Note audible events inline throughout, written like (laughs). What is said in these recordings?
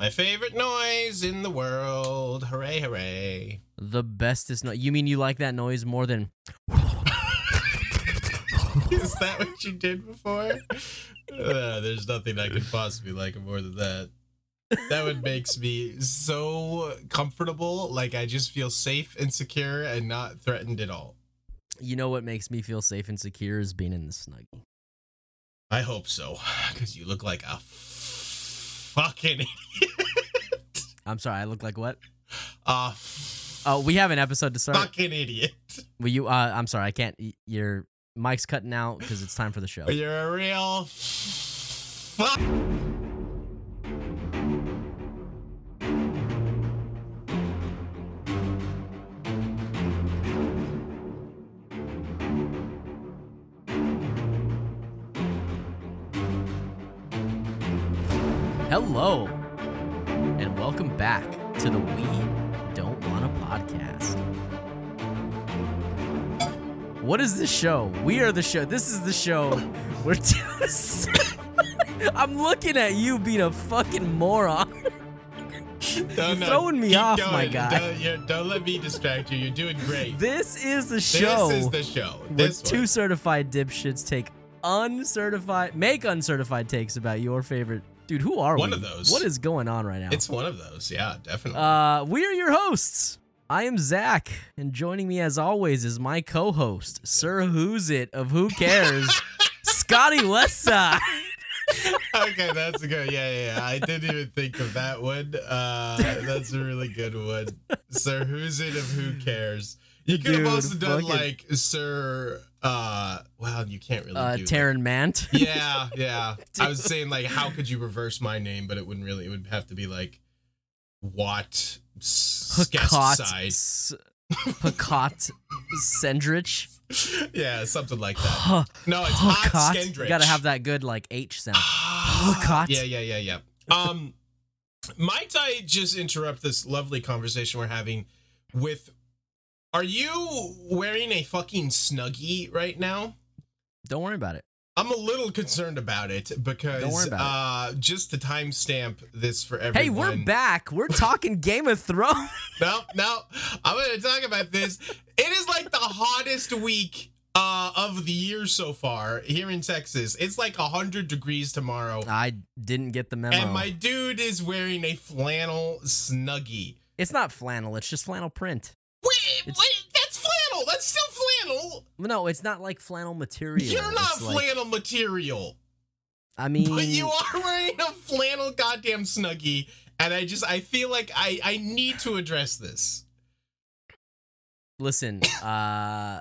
My favorite noise in the world. Hooray, hooray. The bestest noise. You mean you like that noise more than (laughs) Is that what you did before? Uh, there's nothing I could possibly like more than that. That would makes me so comfortable. Like I just feel safe and secure and not threatened at all. You know what makes me feel safe and secure is being in the snuggie. I hope so, because you look like a fucking idiot. I'm sorry, I look like what? A Oh, we have an episode to start. fucking idiot. Will you uh I'm sorry, I can't your mic's cutting out because it's time for the show. You're a real fuck. Hello, and welcome back to the We Don't Want a Podcast. What is this show? We are the show. This is the show. We're. (laughs) I'm looking at you being a fucking moron. You're throwing me off, going. my guy. Don't, don't let me distract you. You're doing great. This is the show This is the show. where This two certified dipshits take uncertified, make uncertified takes about your favorite. Dude, who are One we? of those. What is going on right now? It's one of those. Yeah, definitely. Uh, we're your hosts. I am Zach, and joining me as always is my co-host, Sir Who's It of Who Cares, (laughs) Scotty Westside. okay, that's a good. Yeah, yeah, yeah. I didn't even think of that one. Uh, that's a really good one. Sir, who's it of who cares? You could have also done fucking- like Sir. Uh, well, you can't really Uh, that. Taryn Mant. (laughs) Yeah, yeah. (laughs) I was saying like, how could you reverse my name? But it wouldn't really. It would have to be like, Watt sketch Picot, side? S- Sendrich. Yeah, something like that. No, it's hot. Skendrich. You gotta have that good like H sound. Ah, Picot. Yeah, yeah, yeah, yeah. Um, might I just interrupt this lovely conversation we're having with? Are you wearing a fucking snuggie right now? Don't worry about it. I'm a little concerned about it because Don't worry about uh, just to timestamp this for everyone. Hey, we're back. We're talking (laughs) Game of Thrones. No, no, I'm gonna talk about this. It is like the hottest week uh, of the year so far here in Texas. It's like hundred degrees tomorrow. I didn't get the memo. And my dude is wearing a flannel snuggie. it's not flannel. It's just flannel print. Wait, It's- wait, that's flannel. That's still flannel. No, it's not like flannel material. You're not It's like- flannel material. I mean, But you are wearing a flannel goddamn snuggie. And I just, I feel like I, I need to address this. listen. (coughs) Uh,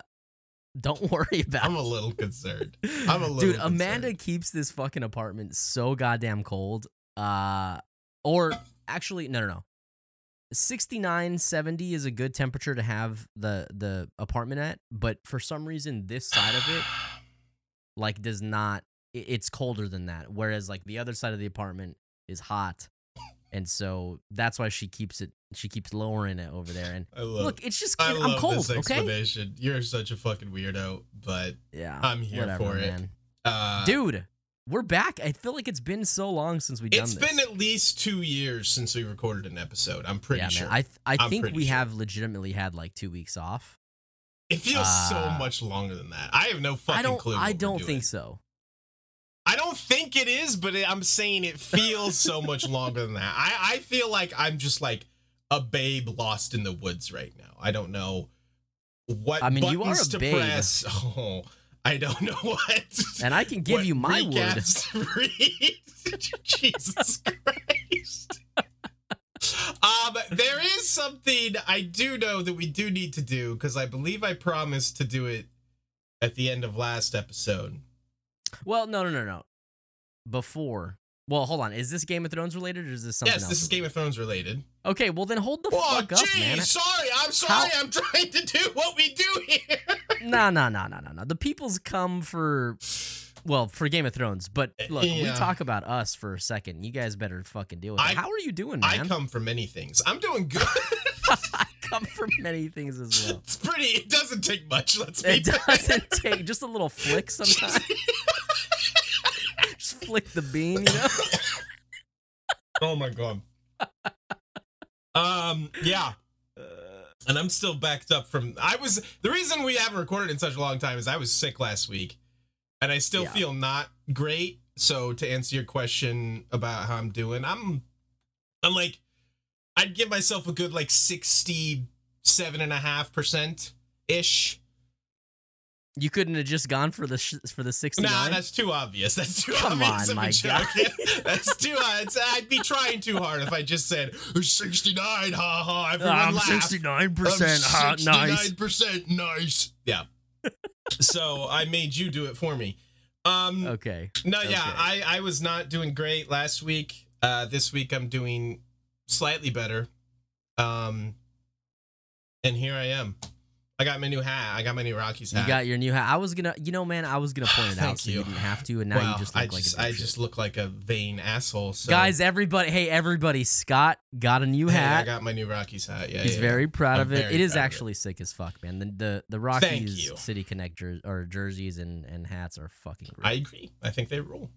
don't (laughs) worry about. I'm a little concerned. (laughs) I'm a little Dude, concerned. Amanda keeps this fucking apartment so goddamn cold. Uh, or actually, no, no, no. 69, 70 is a good temperature to have the the apartment at, but for some reason, this side of it like does not. It's colder than that. Whereas like the other side of the apartment is hot, and so that's why she keeps it. She keeps lowering it over there. And I love, look, it's just I I'm love cold. this Okay. explanation. You're such a fucking weirdo, but Yeah, I'm here whatever, for it. uh, Dude, we're back. I feel like it's been so long since we've done it's this. been at least two years since we recorded an episode. I'm pretty yeah, sure. man. I th- I I'm think we sure. have legitimately had like two weeks off. it feels so uh, much longer than that. I have no fucking I don't. clue. I don't think so. I don't think it is, but it, I'm saying it feels so much (laughs) longer than that. I, I feel like I'm just like a babe lost in the woods right now. I don't know what I mean, buttons you are a to babe. press. (laughs) Oh, I don't know (laughs) what. And I can give what you my recaps to read. (laughs) Jesus Christ. Um, there is something I do know that we do need to do because I believe I promised to do it at the end of last episode. Well, no, no, no, no. Before. Well, hold on. Is this Game of Thrones related or is this something else? yes, else? this is Game of Thrones related. Okay, well then hold the Oh, fuck up, gee, man. sorry. I'm sorry. How- I'm (laughs) trying to do what we do here. (laughs) Nah, nah, nah, nah, nah, nah. The people's come for, well, for Game of Thrones. But eh, look, we talk about us for a second. You guys better fucking deal with I- it. How are you doing, man? I come for many things. I'm doing good. (laughs) I come for many things as well. it's pretty. It doesn't take much. Let's be It doesn't take just a little flick sometimes. (laughs) flick the bean, you know. (laughs) Oh my god. Um, yeah. And I'm still backed up from I was the reason we haven't recorded in such a long time is I was sick last week. And I still Yeah. feel not great. So to answer your question about how I'm doing, I'm I'm like I'd give myself a good like 67 and a half percent ish. You couldn't have just gone for the sh- for the 69. Nah, that's too obvious. That's too Come obvious. on, my guy. That's too. I'd, I'd be trying too hard if I just said 69. Ha ha. Everyone I'm 69% hot, nice. percent nice. Yeah. (laughs) so I made you do it for me. Um. Okay. No, yeah, okay. I I was not doing great last week. Uh, this week I'm doing slightly better. Um. And here I am. I got my new hat. I got my new Rockies hat. You got your new hat. I was gonna, you know, man, I was gonna (sighs) point it out so you. you. didn't have to, and now well, you just look I like just a I just look like a vain asshole. So. Guys, everybody, hey, everybody, Scott got a new Hey, I got my new Rockies hat. Yeah, He's yeah, very proud I'm of it. It is of it. actually sick as fuck, man. The the, the Rockies. City Connect jer- or jerseys and, and hats are fucking Great. I agree. I think they rule.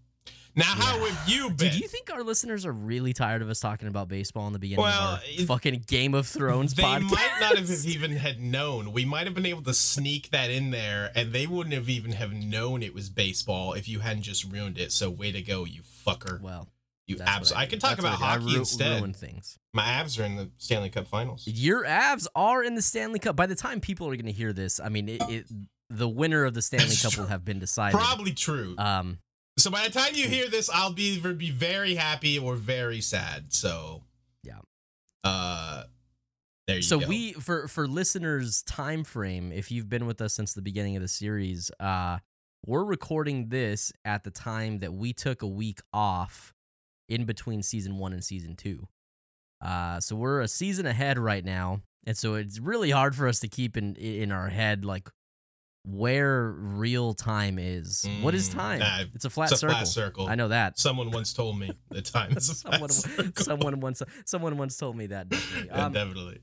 Now, how Yeah. have you been? You think our listeners are really tired of us talking about baseball in the beginning Well, of our fucking Game of Thrones they podcast? might not have even had known. We might have been able to sneak that in there, and they wouldn't have even have known it was baseball if you hadn't just ruined it. So, way to go, you fucker! Well, You abs. I, do. can talk That's about I do. I hockey ru- instead. Ruin things. My Avs are in the Stanley Cup Finals. Your Avs are in the Stanley Cup. By the time people are going to hear this, I mean, it, it the winner of the Stanley Cup will have been decided. Probably true. Um, so by the time you hear this, I'll be either be very happy or very sad. So Yeah. Uh, there you go. so go. we for for listeners time frame if you've been with us since the beginning of the series uh we're recording this at the time that we took a week off in between season 1 and season 2 uh so we're a season ahead right now and so it's really hard for us to keep in in our head like where real time is what is Mm, time nah, it's a flat it's a circle flat circle. i know that Someone once told me the (laughs) time is a flat someone, circle. someone once someone once told me that definitely. Yeah, Um, definitely.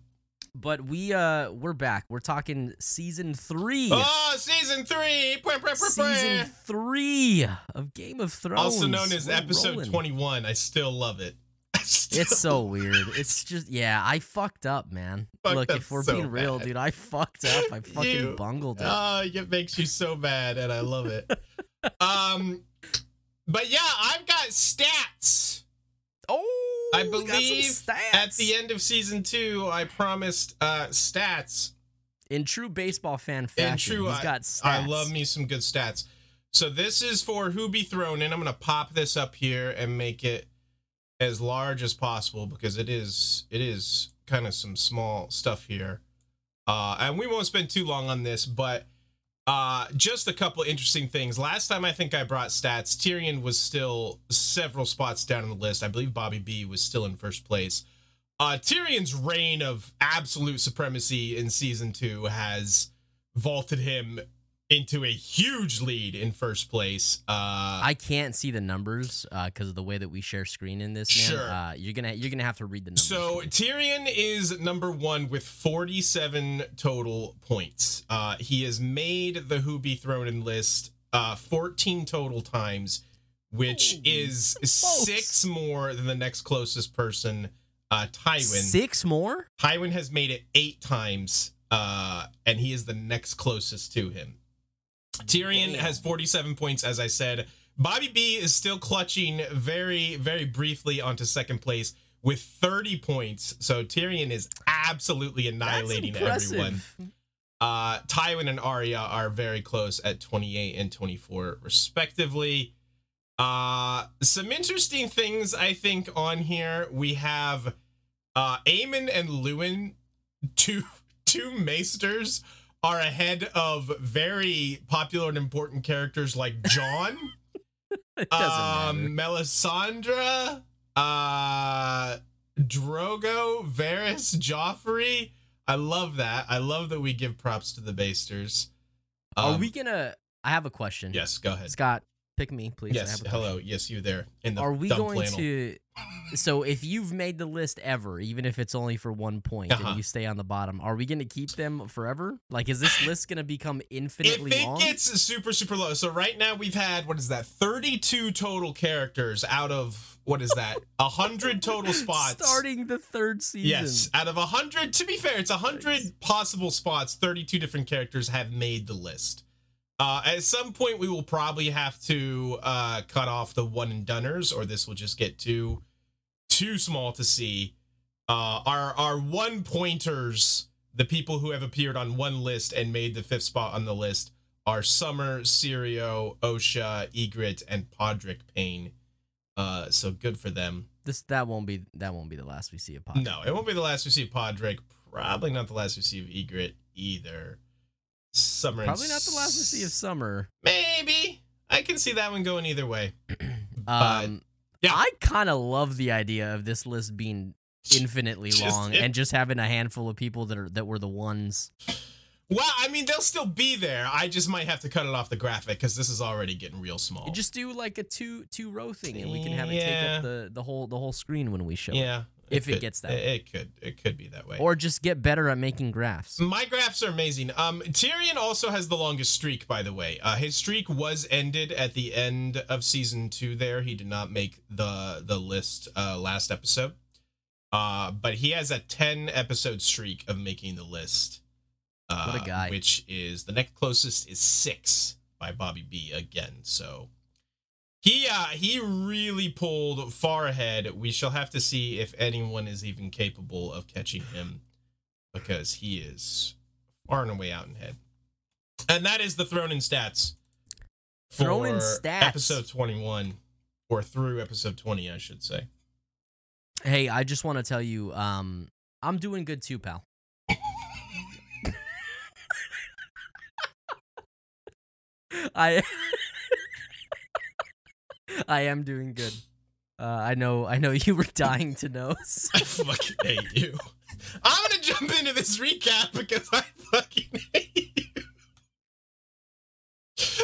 but we uh we're back. We're talking season three. Oh, season three. Season three of Game of Thrones. Also known as We're episode rolling. 21. I still love it. Still It's so (laughs) weird. It's just yeah, I fucked up, man. Fucked Look, if we're so being real, bad. dude, I fucked up. I (laughs) fucking You- bungled it. Oh, it makes you so bad, and I love it. (laughs) um, but yeah, I've got stats. oh, I believe stats. At the end of season two, I promised uh stats. in true baseball fan fashion, In true, he's got stats. I love me some good stats. So this is for who be thrown in. I'm gonna pop this up here and make it as large as possible because it is it is kind of some small stuff here. Uh, and we won't spend too long on this, but uh, just a couple interesting things. Last time I think I brought stats, Tyrion was still several spots down on the list. I believe Bobby B was still in first place. Uh, Tyrion's reign of absolute supremacy in season two has vaulted him into a huge lead in first place. Uh, I can't see the numbers because of the way that we share screen in this. Man. Sure. Uh, you're gonna you're gonna have to read the numbers. So. Tyrion is number one with 47 total points. Uh, he has made the Who Be Thrown in list uh, 14 total times, which Holy is six more than the next closest person, uh, Tywin. six more. Tywin has made it eight times, uh, and he is the next closest to him. Tyrion Damn. has 47 points, as I said. Bobby B is still clutching very, very briefly onto second place with 30 points. So Tyrion is absolutely annihilating everyone. Uh, Tywin and Arya are very close at 28 and 24, respectively. Uh, some interesting things I think on here. We have uh, Aemon and Luwin, (laughs) two two maesters, are ahead of very popular and important characters like Jon, (laughs) um, Melisandre, uh, Drogo, Varys, Joffrey. I love that. I love that we give props to the Basters. Are Um, we gonna? I have a question. Yes, go ahead. Scott. Pick me, please. Yes. Hello. Yes, you there in the Are we dumb going flannel. to? So if you've made the list ever, even if it's only for one point Uh-huh. and you stay on the bottom, are we going to keep them forever? Like, is this list going to become infinitely if it long? gets super super low so right now we've had what is that 32 total characters out of what is that A 100 (laughs) total spots Starting the third season. yes out of a 100 to be fair it's a 100 possible spots 32 different characters have made the list uh, at some point we will probably have to uh, cut off the one and dunners or this will just get too too small to see uh, our our one pointers the people who have appeared on one list and made the fifth spot on the list are Summer, Syrio, Osha, Ygritte, and Podrick Payne. Uh, so good for them. This that won't be that won't be the last we see of Podrick. No, it won't be the last we see of Podrick. Probably not the last we see of Ygritte either. Summer, Probably not the last we see of Summer. Maybe I can see that one going either way. (clears throat) Um, yeah. I kind of love the idea of this list being infinitely Just long in- and just having a handful of people that are that were the ones. Well, I mean, they'll still be there. I just might have to cut it off the graphic because this is already getting real small. You just do like a two two row thing, and we can have it take up the the whole the whole screen when we show it. yeah, If it could- gets that it, way. it could, it could be that way. Or just get better at making graphs. My graphs are amazing. Um, Tyrion also has the longest streak, by the way. Uh, his streak was ended at the end of season two. There, he did not make the the list uh, last episode. Uh, but he has a ten episode streak of making the list. Uh, What a guy. Which is the next closest is six by Bobby B again. So he uh he really pulled far ahead. We shall have to see if anyone is even capable of catching him because he is far and away out in head. And that is the thrown in stats. Thrown in stats. Episode 21 or through episode 20, I should say. Hey, I just want to tell you, um, I'm doing good too, pal. (laughs) I (laughs) I am doing good. Uh, I know. I know you were (laughs) dying to know. (laughs) so- I fucking hate you. I'm gonna jump into this recap because I fucking hate you.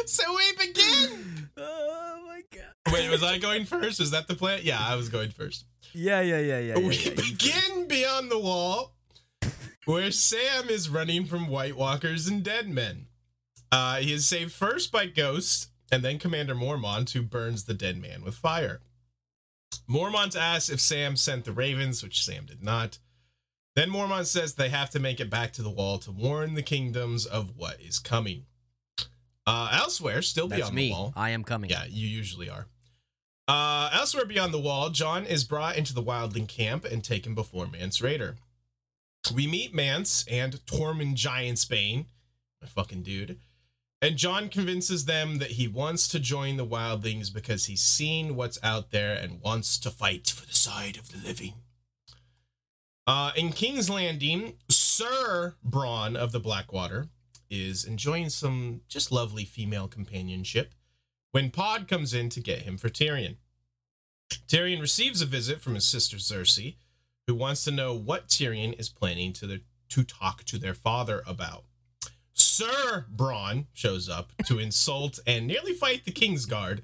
So we begin. (laughs) oh my god. Wait, was I going first? Was that the plan? Yeah, I was going first. Yeah, yeah, yeah, yeah. yeah, we yeah. Begin beyond the wall, where Sam is running from White Walkers and dead men. Uh, he is saved first by Ghost, and then Commander Mormont, who burns the dead man with fire. Mormont asks if Sam sent the Ravens, which Sam did not. Then Mormont says they have to make it back to the wall to warn the kingdoms of what is coming. Uh, elsewhere, still That's beyond me. the wall. I am coming. Yeah, you usually are. Uh, elsewhere beyond the wall, Jon is brought into the Wildling camp and taken before Mance Rayder. We meet Mance and Tormund Giantsbane, my fucking dude, and Jon convinces them that he wants to join the Wildlings because he's seen what's out there and wants to fight for the side of the living. Uh, in King's Landing, Sir Bronn of the Blackwater is enjoying some just lovely female companionship when Pod comes in to get him for Tyrion. Tyrion receives a visit from his sister Cersei, who wants to know what Tyrion is planning to, to talk to their father about. Sir Bronn shows up to (laughs) insult and nearly fight the Kingsguard,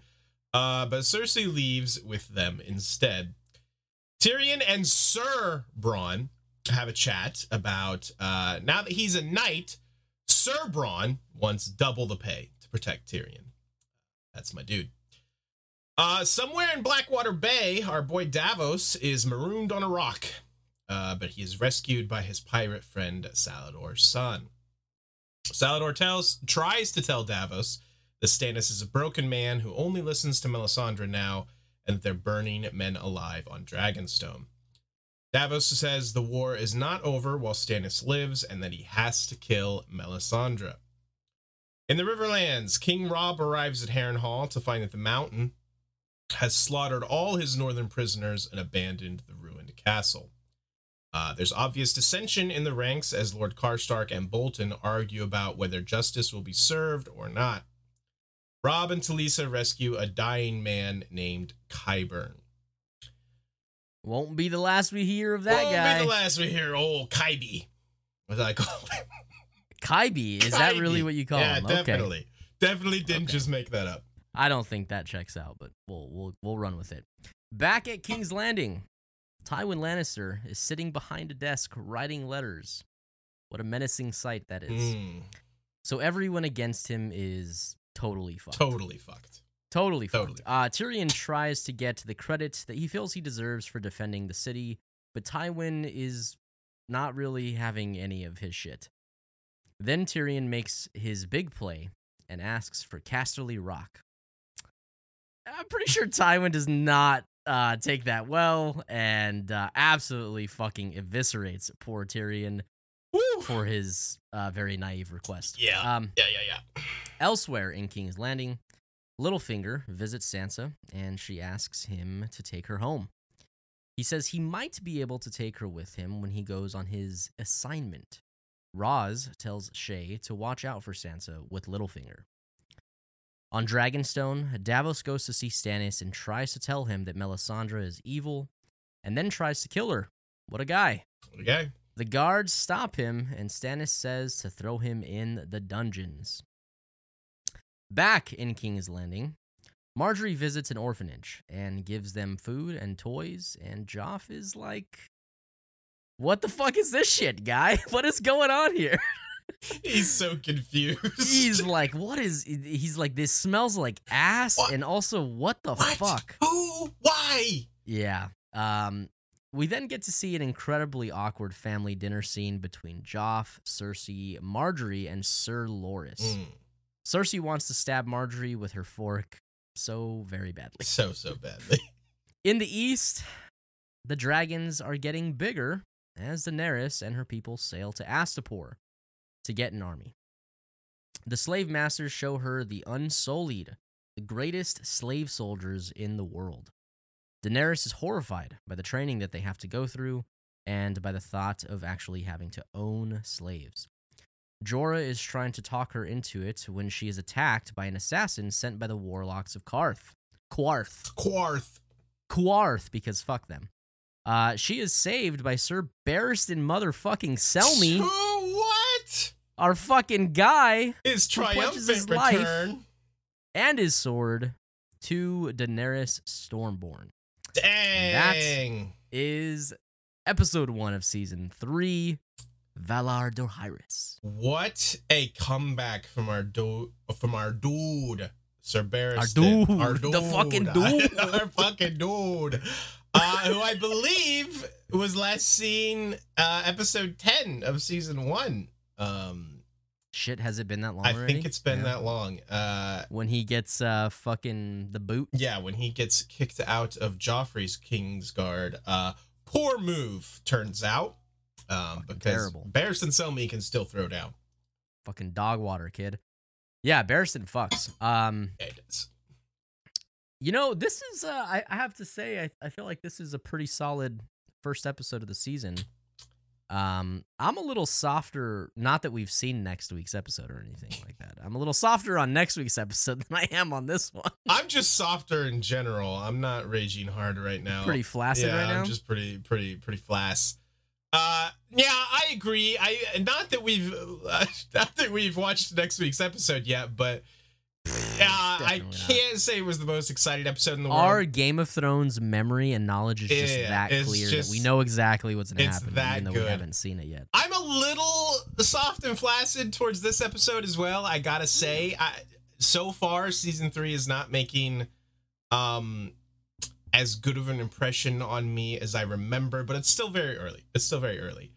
uh, but Cersei leaves with them instead. Tyrion and Sir Bronn have a chat about uh, now that he's a knight, Sir Bronn wants double the pay to protect Tyrion. That's my dude. Uh, somewhere in Blackwater Bay, our boy Davos is marooned on a rock, uh, but he is rescued by his pirate friend Salladhor Saan. Salladhor tells, tries to tell Davos that Stannis is a broken man who only listens to Melisandre now, and that they're burning men alive on Dragonstone. Davos says the war is not over while Stannis lives, and that he has to kill Melisandre. In the Riverlands, King Robb arrives at Harrenhal to find that the Mountain has slaughtered all his northern prisoners and abandoned the ruined castle. Uh, there's obvious dissension in the ranks as Lord Karstark and Bolton argue about whether justice will be served or not. Robb and Talisa rescue a dying man named Qyburn. Won't be the last we hear of that guy. Won't guy. be the last we hear old Kybe. What did I call him? Kaibi. Is that really what you call yeah, him? Yeah, definitely. Definitely didn't Okay. just make that up. I don't think that checks out, but we'll we'll we'll run with it. Back at King's Landing, Tywin Lannister is sitting behind a desk writing letters. What a menacing sight that is. Mm, So everyone against him is totally fucked. totally fucked. Totally fucked. Totally. Uh, Tyrion tries to get the credit that he feels he deserves for defending the city, but Tywin is not really having any of his shit. Then Tyrion makes his big play and asks for Casterly Rock. I'm pretty sure Tywin does not uh, take that well and uh, absolutely fucking eviscerates poor Tyrion Woo! for his uh, very naive request. Yeah. Um, Yeah, yeah, yeah. Elsewhere in King's Landing, Littlefinger visits Sansa and she asks him to take her home. He says he might be able to take her with him when he goes on his assignment. Ros tells Shae to watch out for Sansa with Littlefinger. On Dragonstone, Davos goes to see Stannis and tries to tell him that Melisandre is evil and then tries to kill her. What a guy. Okay. The guards stop him, and Stannis says to throw him in the dungeons. Back in King's Landing, Margaery visits an orphanage and gives them food and toys, and Joff is like, What the fuck is this shit, guy? (laughs) What is going on here? (laughs) (laughs) He's so confused. He's like, What is. He's like, This smells like ass, What? and also, what the what? fuck? Who? Why? Yeah. Um, we then get to see an incredibly awkward family dinner scene between Joff, Cersei, Margaery, and Sir Loras. Mm, Cersei wants to stab Margaery with her fork so very badly. so so badly. (laughs) In the east, the dragons are getting bigger as Daenerys and her people sail to Astapor to get an army. The slave masters show her the Unsullied, the greatest slave soldiers in the world. Daenerys is horrified by the training that they have to go through and by the thought of actually having to own slaves. Jorah is trying to talk her into it when she is attacked by an assassin sent by the warlocks of Karth. Quarth. Quarth. Quarth, because fuck them. Uh, she is saved by Sir Barristan motherfucking Selmy? Our fucking guy, pledges triumphant his life. return. and his sword to Daenerys Stormborn. Dang. That is episode one of season three, Valar Dohaeris. What a comeback from our dude, from our dude, Sir Barristan. dude, our the fucking (laughs) dude. our fucking dude, uh, who I believe was last seen uh, episode ten of season one. Um, Shit, has it been that long I already? think it's been Yeah. that long. Uh, When he gets uh fucking the boot. yeah, when he gets kicked out of Joffrey's Kingsguard, uh, poor move turns out. Um, because terrible. Barristan Selmy can still throw down. Fucking dog water, kid. Yeah, Barristan fucks. Um, Yeah, it is. you know, this is uh I, I have to say, I, I feel like this is a pretty solid first episode of the season. Um, I'm a little softer, not that we've seen next week's episode or anything like that. I'm a little softer on next week's episode (laughs) than I am on this one. I'm just softer in general. I'm not raging hard right now. Pretty flaccid yeah, right now. I'm just pretty, pretty, pretty flass. Uh, yeah, I agree. I not that we've uh, (laughs) not that we've watched next week's episode yet, but yeah, I Definitely not. can't say it was the most exciting episode in the world. Our. Game of Thrones memory and knowledge is just Yeah, that clear just- that we know exactly what's gonna happen, that even though good. we haven't seen it yet. I'm a little soft and flaccid towards this episode as well. I gotta say, I, so far season three is not making um as good of an impression on me as I remember, but it's still very early. It's still very early.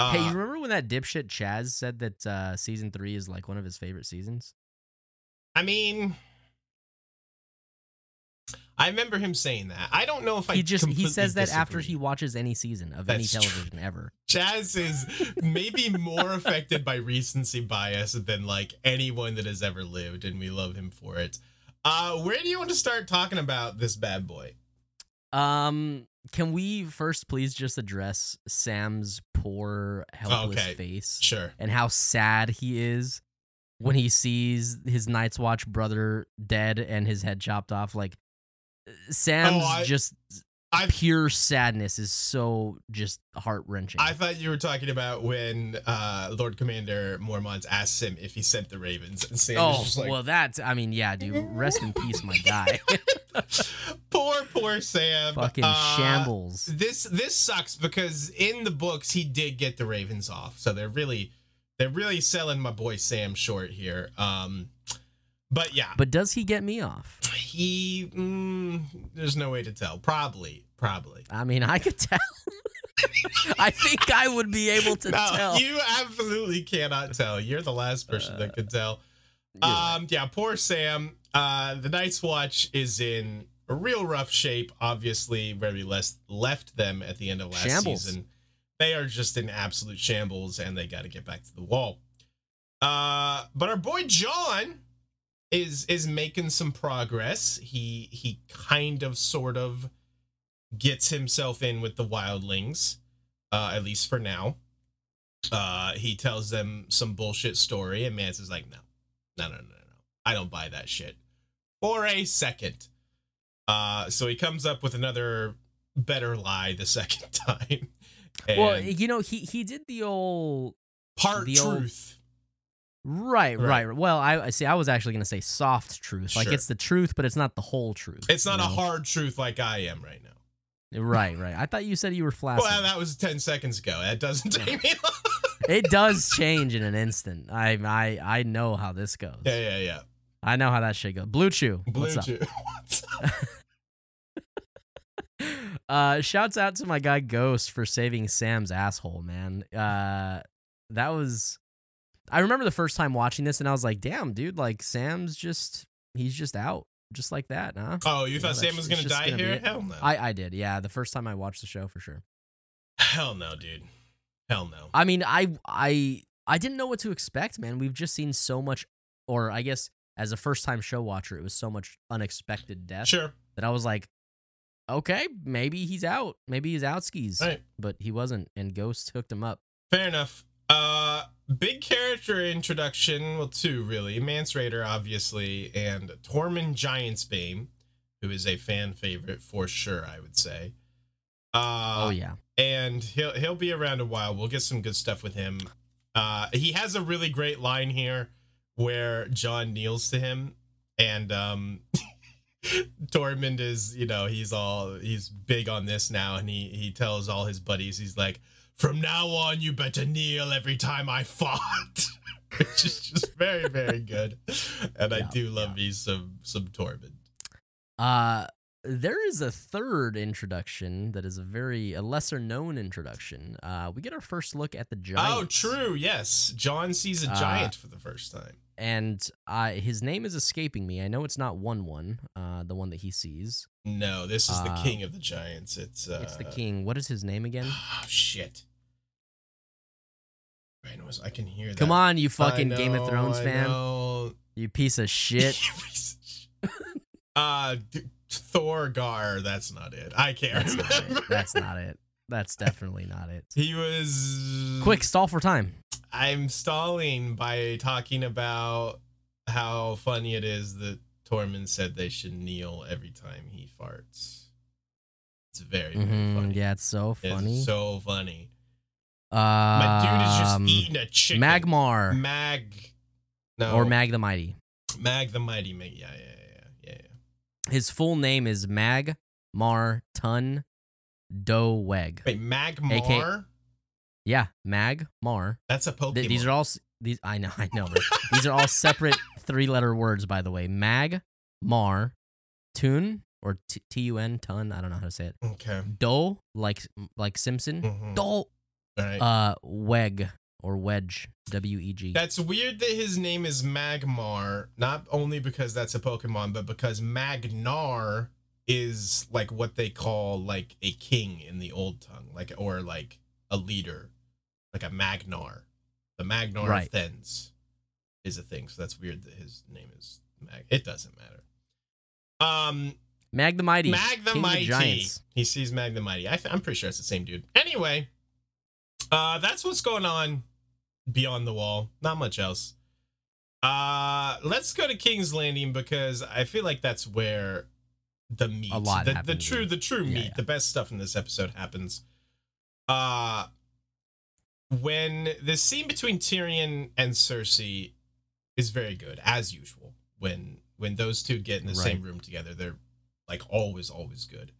Uh, hey, you remember when that dipshit Chaz said that uh, season three is like one of his favorite seasons? I mean, I remember him saying that. I don't know if I he just he says that after he watches any season of any That's true. television ever. Chaz is maybe more affected by recency bias than like anyone that has ever lived, and we love him for it. Uh, where do you want to start talking about this bad boy? Um, can we first please just address Sam's poor, helpless Okay. face Sure. and how sad he is when he sees his Night's Watch brother dead and his head chopped off? Like, Sam's Oh, I- just I pure sadness is so just heart wrenching. I thought you were talking about when uh, Lord Commander Mormont asked him if he sent the Ravens, and Sam Oh just like, well, that's I mean, yeah, dude. Rest in peace, my guy. (laughs) "Poor, poor Sam." Fucking Uh, shambles. This this sucks because in the books he did get the Ravens off, so they're really they're really selling my boy Sam short here. Um, but yeah, But does he get me off? he mm, there's no way to tell. Probably, probably. I mean, I could tell. (laughs) I think I would be able to No, tell. you absolutely cannot tell. You're the last person that could tell. Right. Um, yeah, poor Sam. Uh, the Night's Watch is in a real rough shape. Obviously, where we less left them at the end of last Shambles. season, they are just in absolute shambles, and they got to get back to the wall. Uh, but our boy Jon is is making some progress. He he kind of sort of gets himself in with the wildlings, uh, at least for now. Uh, he tells them some bullshit story, and Mance is like, no, no, no, no, no, I don't buy that shit for a second. Uh, so he comes up with another better lie the (laughs) second time. And well, you know, he he did the old part the old- truth. right, Right. right. Well, I I see. I was actually gonna say soft truth. Like Sure. it's the truth, but it's not the whole truth. It's not you a hard truth like I am right now. Right, right. I thought you said you were (laughs) flaccid. Well, that was 10 seconds ago. That doesn't take me long. (laughs) it does change in an instant. I I I know how this goes. Yeah, yeah, yeah. I know how that shit goes. Blue Chew. Blue (laughs) what's up? Chew. What's up? Uh, shouts out to my guy Ghost for saving Sam's asshole, man. Uh, that was. I remember the first time watching this, and I was like, "Damn, dude! Like Sam's just he's just out, just like that, huh?" Oh, you Yeah, thought that's- Sam was going to die gonna here? Hell no. I I did, yeah. The first time I watched the show, for sure. Hell no, dude. Hell no. I mean, I I I didn't know what to expect, man. We've just seen so much, or I guess as a first time show watcher, it was so much unexpected death Sure. that I was like, okay, maybe he's out, maybe he's out skis, right. but he wasn't, and Ghost hooked him up. Fair enough. Uh, big character introduction. Well, two really. Mance Rayder, obviously, and Tormund Giantsbane, who is a fan favorite for sure. I would say. Uh, oh yeah, and he'll he'll be around a while. We'll get some good stuff with him. Uh, he has a really great line here where Jon kneels to him, and um, (laughs) (laughs) Tormund is you know he's all he's big on this now, and he he tells all his buddies he's like, from now on you better kneel every time I fought. (laughs) Which is just very, very good, and I do love me some some Tormund. uh. There is a third introduction that is a very a lesser known introduction. Uh, we get our first look at the giant. Oh, true. Yes, Jon sees a Uh, giant for the first time. And uh, his name is escaping me. I know it's not one one, uh, the one that he sees. No, this is the Uh, king of the giants. It's uh, It's the king. What is his name again? (gasps) Oh shit! I know. I can hear that. Come on, you I fucking Game of know, Thrones I fan. know. You piece of (laughs) shit. You piece of shit. uh, d- Thorgar. That's not it. I can't That's not remember. it. That's not it. That's definitely not it. (laughs) He was Quick, stall for time. I'm stalling by talking about how funny it is that Tormund said they should kneel every time he farts. It's very, very Mhm, funny. Yeah, it's so It's funny. so funny. uh, My dude is just eating a chicken. Magmar Mag. No. or Mag the Mighty. Mag the Mighty. Mag. Yeah, yeah, yeah, yeah, yeah. His full name is Mag Mar Tun Do Weg. Wait, Magmar. Yeah, Mag Mar. That's a Pokemon. Th- these are all these. I know, I know. (laughs) These are all separate three-letter words, by the way. Mag Mar Tun or T U N Tun. I don't know how to say it. okay. Do like like Simpson. Mhm. Do right. uh Weg or Wedge. W E G. That's weird that his name is Magmar, not only because that's a Pokemon, but because Magnar is like what they call like a king in the old tongue, like or like a leader, like a Magnar. The Magnar Right. of Thenns is a thing, so that's weird that his name is Mag. It doesn't matter. Um, Mag the Mighty. Mag the King Mighty. Giants. He sees Mag the Mighty. I I'm pretty sure it's the same dude. Anyway, uh, that's what's going on beyond the wall. Not much else. Uh, let's go to King's Landing because I feel like that's where the meat. A lot the, the true the true yeah, meat, yeah. the best stuff in this episode happens. Uh when the scene between Tyrion and Cersei is very good, as usual. When when those two get in the same room together, they're like always, always good.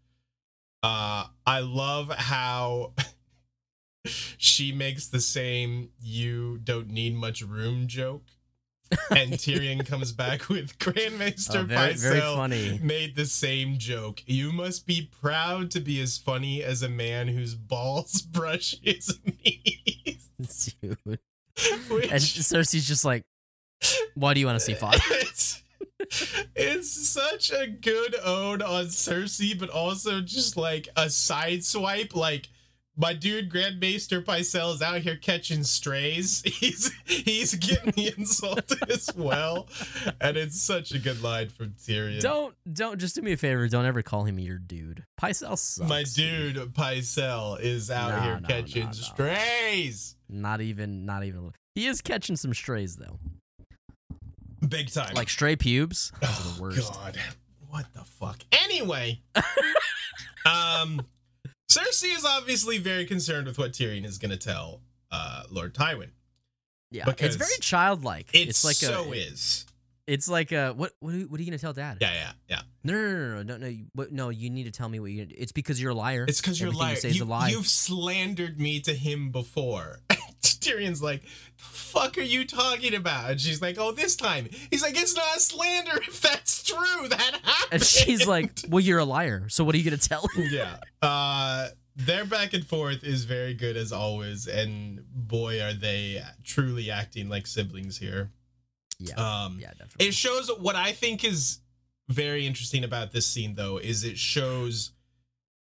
Uh I love how (laughs) she makes the same you don't need much room joke. (laughs) And Tyrion comes back with Grandmaster Oh, very, very Pycelle funny. made the same joke. You must be proud to be as funny as a man whose balls (laughs) brush his knees. (laughs) Dude. Which, And Cersei's just like, why do you want to see Father? it's, it's such a good ode on Cersei, but also just like a side swipe. Like my dude Grand Maester Pycelle is out here catching strays. (laughs) He's he's getting the insult as well, and it's such a good line from Tyrion. Don't don't just do me a favor. Don't ever call him your dude. Pycelle sucks. My dude Pycelle is out No, here no, catching no, strays. Not even not even. He is catching some strays though, Big time. like stray pubes. Those oh. God. What the fuck? Anyway, (laughs) um, Cersei is obviously very concerned with what Tyrion is going to tell uh, Lord Tywin. Yeah, Because it's very childlike. It it's like so a. is. It's like a what? What are, you- what are you gonna tell Dad? Yeah, yeah, yeah. No, no, no, no, no, no. No, you need to tell me what you. It's because you're a liar. It's because you're a liar. You say is You, a lie. You've slandered me to him before. (laughs) Tyrion's like, the fuck are you talking about? And she's like, oh, this time. He's like, it's not slander if that's true. That happened. and she's like, "Well, you're a liar. So what are you gonna tell him?" yeah. Uh, their back and forth is very good as always, and boy, are they truly acting like siblings here. Yeah, Um, yeah, definitely. it shows what I think is very interesting about this scene, though, is it shows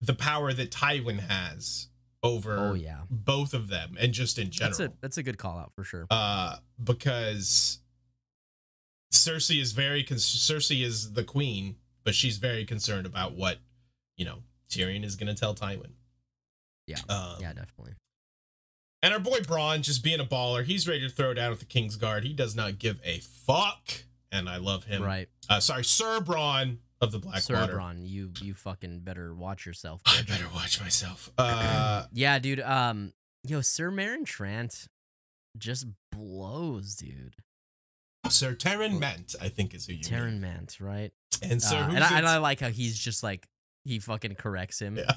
the power that Tywin has over oh yeah, both of them, and just in general. that's a that's a good call out for sure. uh, because Cersei is very con- Cersei is the queen, but she's very concerned about what you know Tyrion is going to tell Tywin. Yeah. Um, yeah, definitely. And our boy Bronn, just being a baller, he's ready to throw down with the King's Guard. He does not give a fuck, and I love him. Right, Uh, sorry, Sir Bronn of the Sir Blackwater. Bronn, you you fucking better watch yourself. I better watch myself. (clears throat) Uh, yeah, dude. Um, yo, Sir Meryn Trant just blows, dude. Sir Terran Ment, I think is who you Terran Mant, right? And Sir Uh, and, I, and? I like how he's just like he fucking corrects him. Yeah.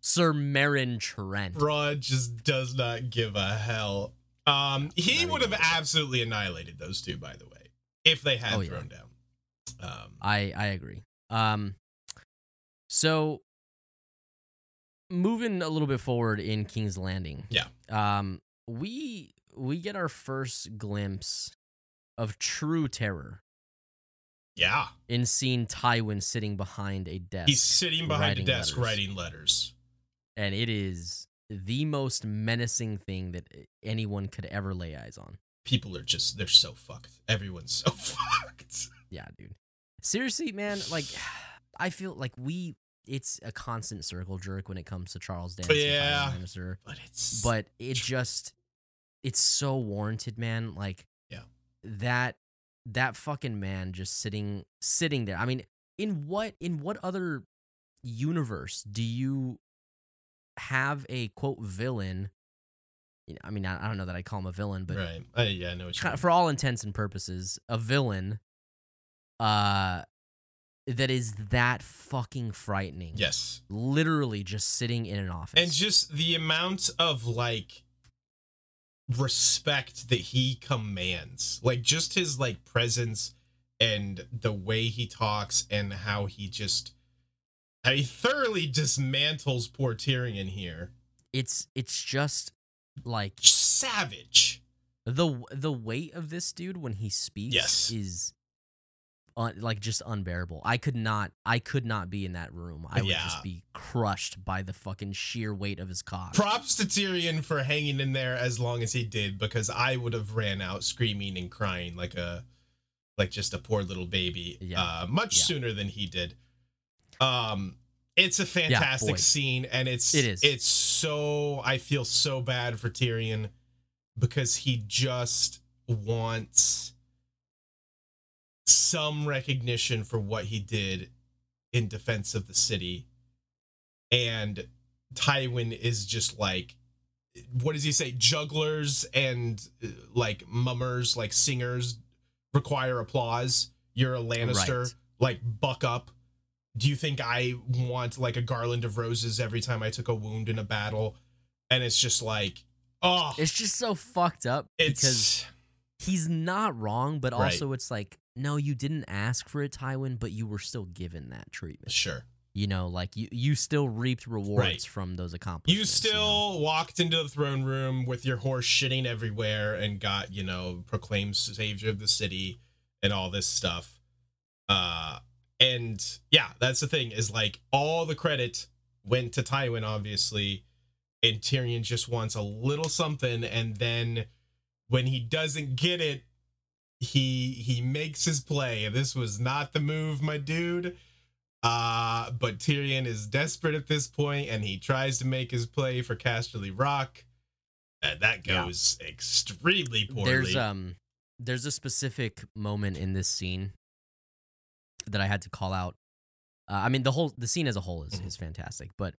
Sir Meryn Trant. Bronn just does not give a hell. Um, he would have absolutely annihilated those two, by the way, if they had Oh, yeah. thrown down. Um, I I agree. Um, so moving a little bit forward in King's Landing. Yeah. Um, we we get our first glimpse of true terror yeah, in seeing Tywin sitting behind a desk. he's sitting behind a desk letters. writing letters. and it is the most menacing thing that anyone could ever lay eyes on. People are just they're so fucked. Everyone's so (laughs) fucked. Yeah, dude. Seriously, man, like (sighs) I feel like we it's a constant circle jerk when it comes to Charles Dance Yeah. Lannister. But it's But it just it's so warranted, man. Like. That that fucking man just sitting sitting there. I mean, in what in what other universe do you have a quote villain? You know, I mean, I, I don't know that I call him a villain, but right. I, yeah, I know what you kind mean. for all intents and purposes, a villain uh that is that fucking frightening. yes. Literally just sitting in an office. and just the amount of like respect that he commands. Like just his like presence and the way he talks and how he just how he thoroughly dismantles poor Tyrion here. It's it's just like savage. The the weight of this dude when he speaks Yes. is un, like just unbearable. I could not I could not be in that room. I would Yeah. just be crushed by the fucking sheer weight of his cock. props to Tyrion for hanging in there as long as he did because I would have ran out screaming and crying like a like just a poor little baby Yeah. uh much Yeah. sooner than he did um it's a fantastic scene and it's It is. it's so I feel so bad for Tyrion because he just wants some recognition for what he did in defense of the city. And Tywin is just like what does he say? Jugglers and uh, like mummers, like singers require applause. You're a Lannister, Right. like buck up. Do you think I want like a garland of roses every time I took a wound in a battle? And it's just like, oh, It's just so fucked up because he's not wrong, but Right. also it's like, no, you didn't ask for it, Tywin, but you were still given that treatment. sure. You know, like you you still reaped rewards Right. from those accomplishments. You still walked into the throne room with your horse shitting everywhere and got, you know, proclaimed savior of the city and all this stuff. Uh and yeah, that's the thing is like all the credit went to Tywin obviously and Tyrion just wants a little something and then when he doesn't get it he he makes his play. This was not the move, my dude. Uh, but Tyrion is desperate at this point and he tries to make his play for Casterly Rock. And that Yeah. goes extremely poorly. There's um there's a specific moment in this scene that I had to call out. Uh, I mean the whole the scene as a whole is Mhm. is fantastic, but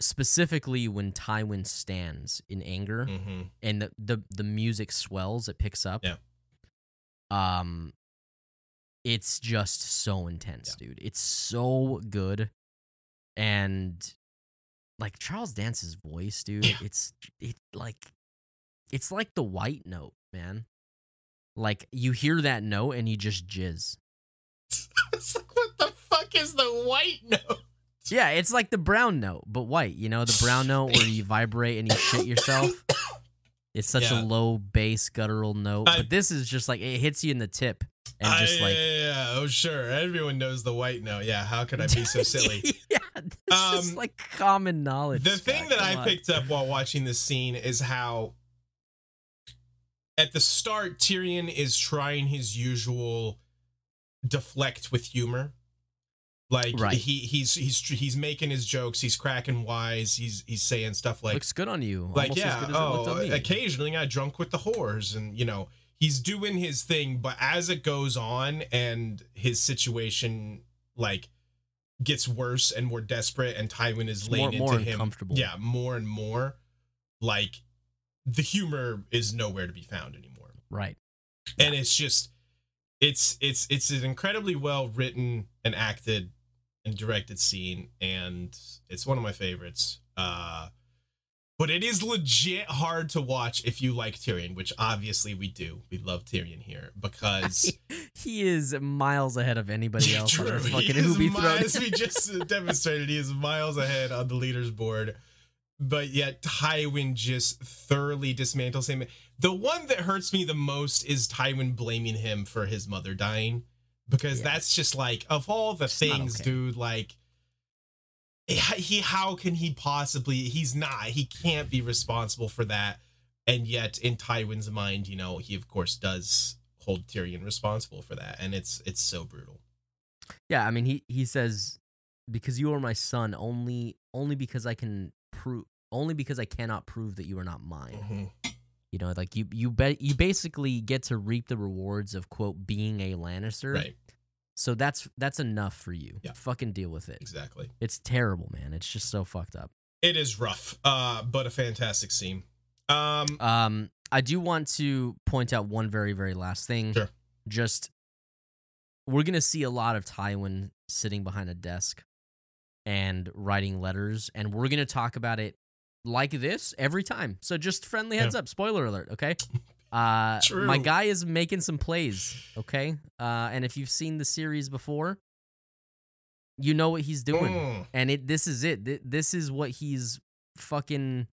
specifically when Tywin stands in anger Mhm. and the, the the music swells, it picks up. Yeah. Um it's just so intense, dude. It's so good. And like Charles Dance's voice, dude, Yeah. it's it like it's like the white note, man. Like you hear that note and you just jizz. (laughs) it's like, what the fuck is the white note? Yeah, it's like the brown note, but white. You know, the brown note where you vibrate and you shit yourself. It's such Yeah. a low bass guttural note, I- but this is just like it hits you in the tip and just I- like yeah, yeah, oh sure, everyone knows the white note. Yeah, how could I be so (laughs) silly? yeah, this is Um, like common knowledge. the thing Scott, that I on. picked up while watching this scene is how at the start Tyrion is trying his usual deflect with humor. Like Right. he he's he's he's making his jokes, he's cracking wise, he's he's saying stuff like looks good on you. like almost yeah, as good as oh, on me. occasionally I drunk with the whores and you know, he's doing his thing, but as it goes on and his situation like gets worse and more desperate and Tywin is It's laying more- more into him uncomfortable. yeah more and more like the humor is nowhere to be found anymore Right. and it's just it's it's it's an incredibly well written and acted and directed scene and it's one of my favorites uh but it is legit hard to watch if you like Tyrion, which obviously we do. We love Tyrion here because (laughs) he is miles ahead of anybody else True. He is Hoobie mi- (laughs) we just demonstrated, he is miles ahead on the leaders board. But yet Tywin just thoroughly dismantles him. The one that hurts me the most is Tywin blaming him for his mother dying. Because Yeah. that's just like of all the It's things, okay. dude, like he how can he possibly he's not he can't be responsible for that and yet in Tywin's mind you know he of course does hold Tyrion responsible for that and it's it's so brutal Yeah, I mean he he says because you are my son only only because I can prove only because I cannot prove that you are not mine. Mhm. You know, like you you bet you basically get to reap the rewards of quote being a Lannister. right So that's that's enough for you. Yeah. Fucking deal with it. exactly It's terrible, man. It's just so fucked up. it is rough uh but a fantastic scene um Um, I do want to point out one very, very last thing. Sure. Just we're gonna see a lot of Tywin sitting behind a desk and writing letters, and we're gonna talk about it like this every time. So just friendly heads up. Spoiler alert, okay? (laughs) Uh, True. my guy is making some plays, okay? Uh, and if you've seen the series before, you know what he's doing mm, and it this is it this is what he's fucking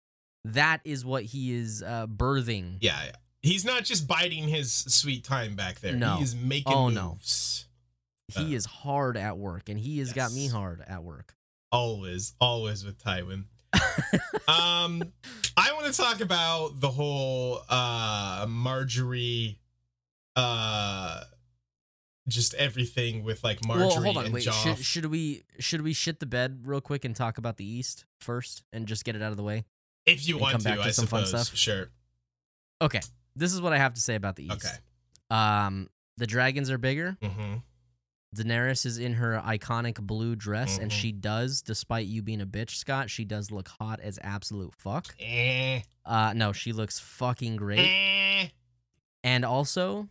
that is what he is uh birthing yeah, yeah he's not just biding his sweet time back there No. he is making Oh, no. he Uh, is hard at work and he has got me hard at work always always with Tywin (laughs) um i want to talk about the whole uh Margaery uh just everything with like Margaery well hold on and wait Joff. should, should we should we shit the bed real quick and talk about the east first and just get it out of the way? If you want come to back to i some fun suppose. stuff? sure. Okay this is what i have to say about the east. Okay. Um the dragons are bigger. Mm-hmm Daenerys is in her iconic blue dress, and Mhm. she does, despite you being a bitch, Scott, she does look hot as absolute fuck. Eh, Uh, no, she looks fucking great. eh. And also,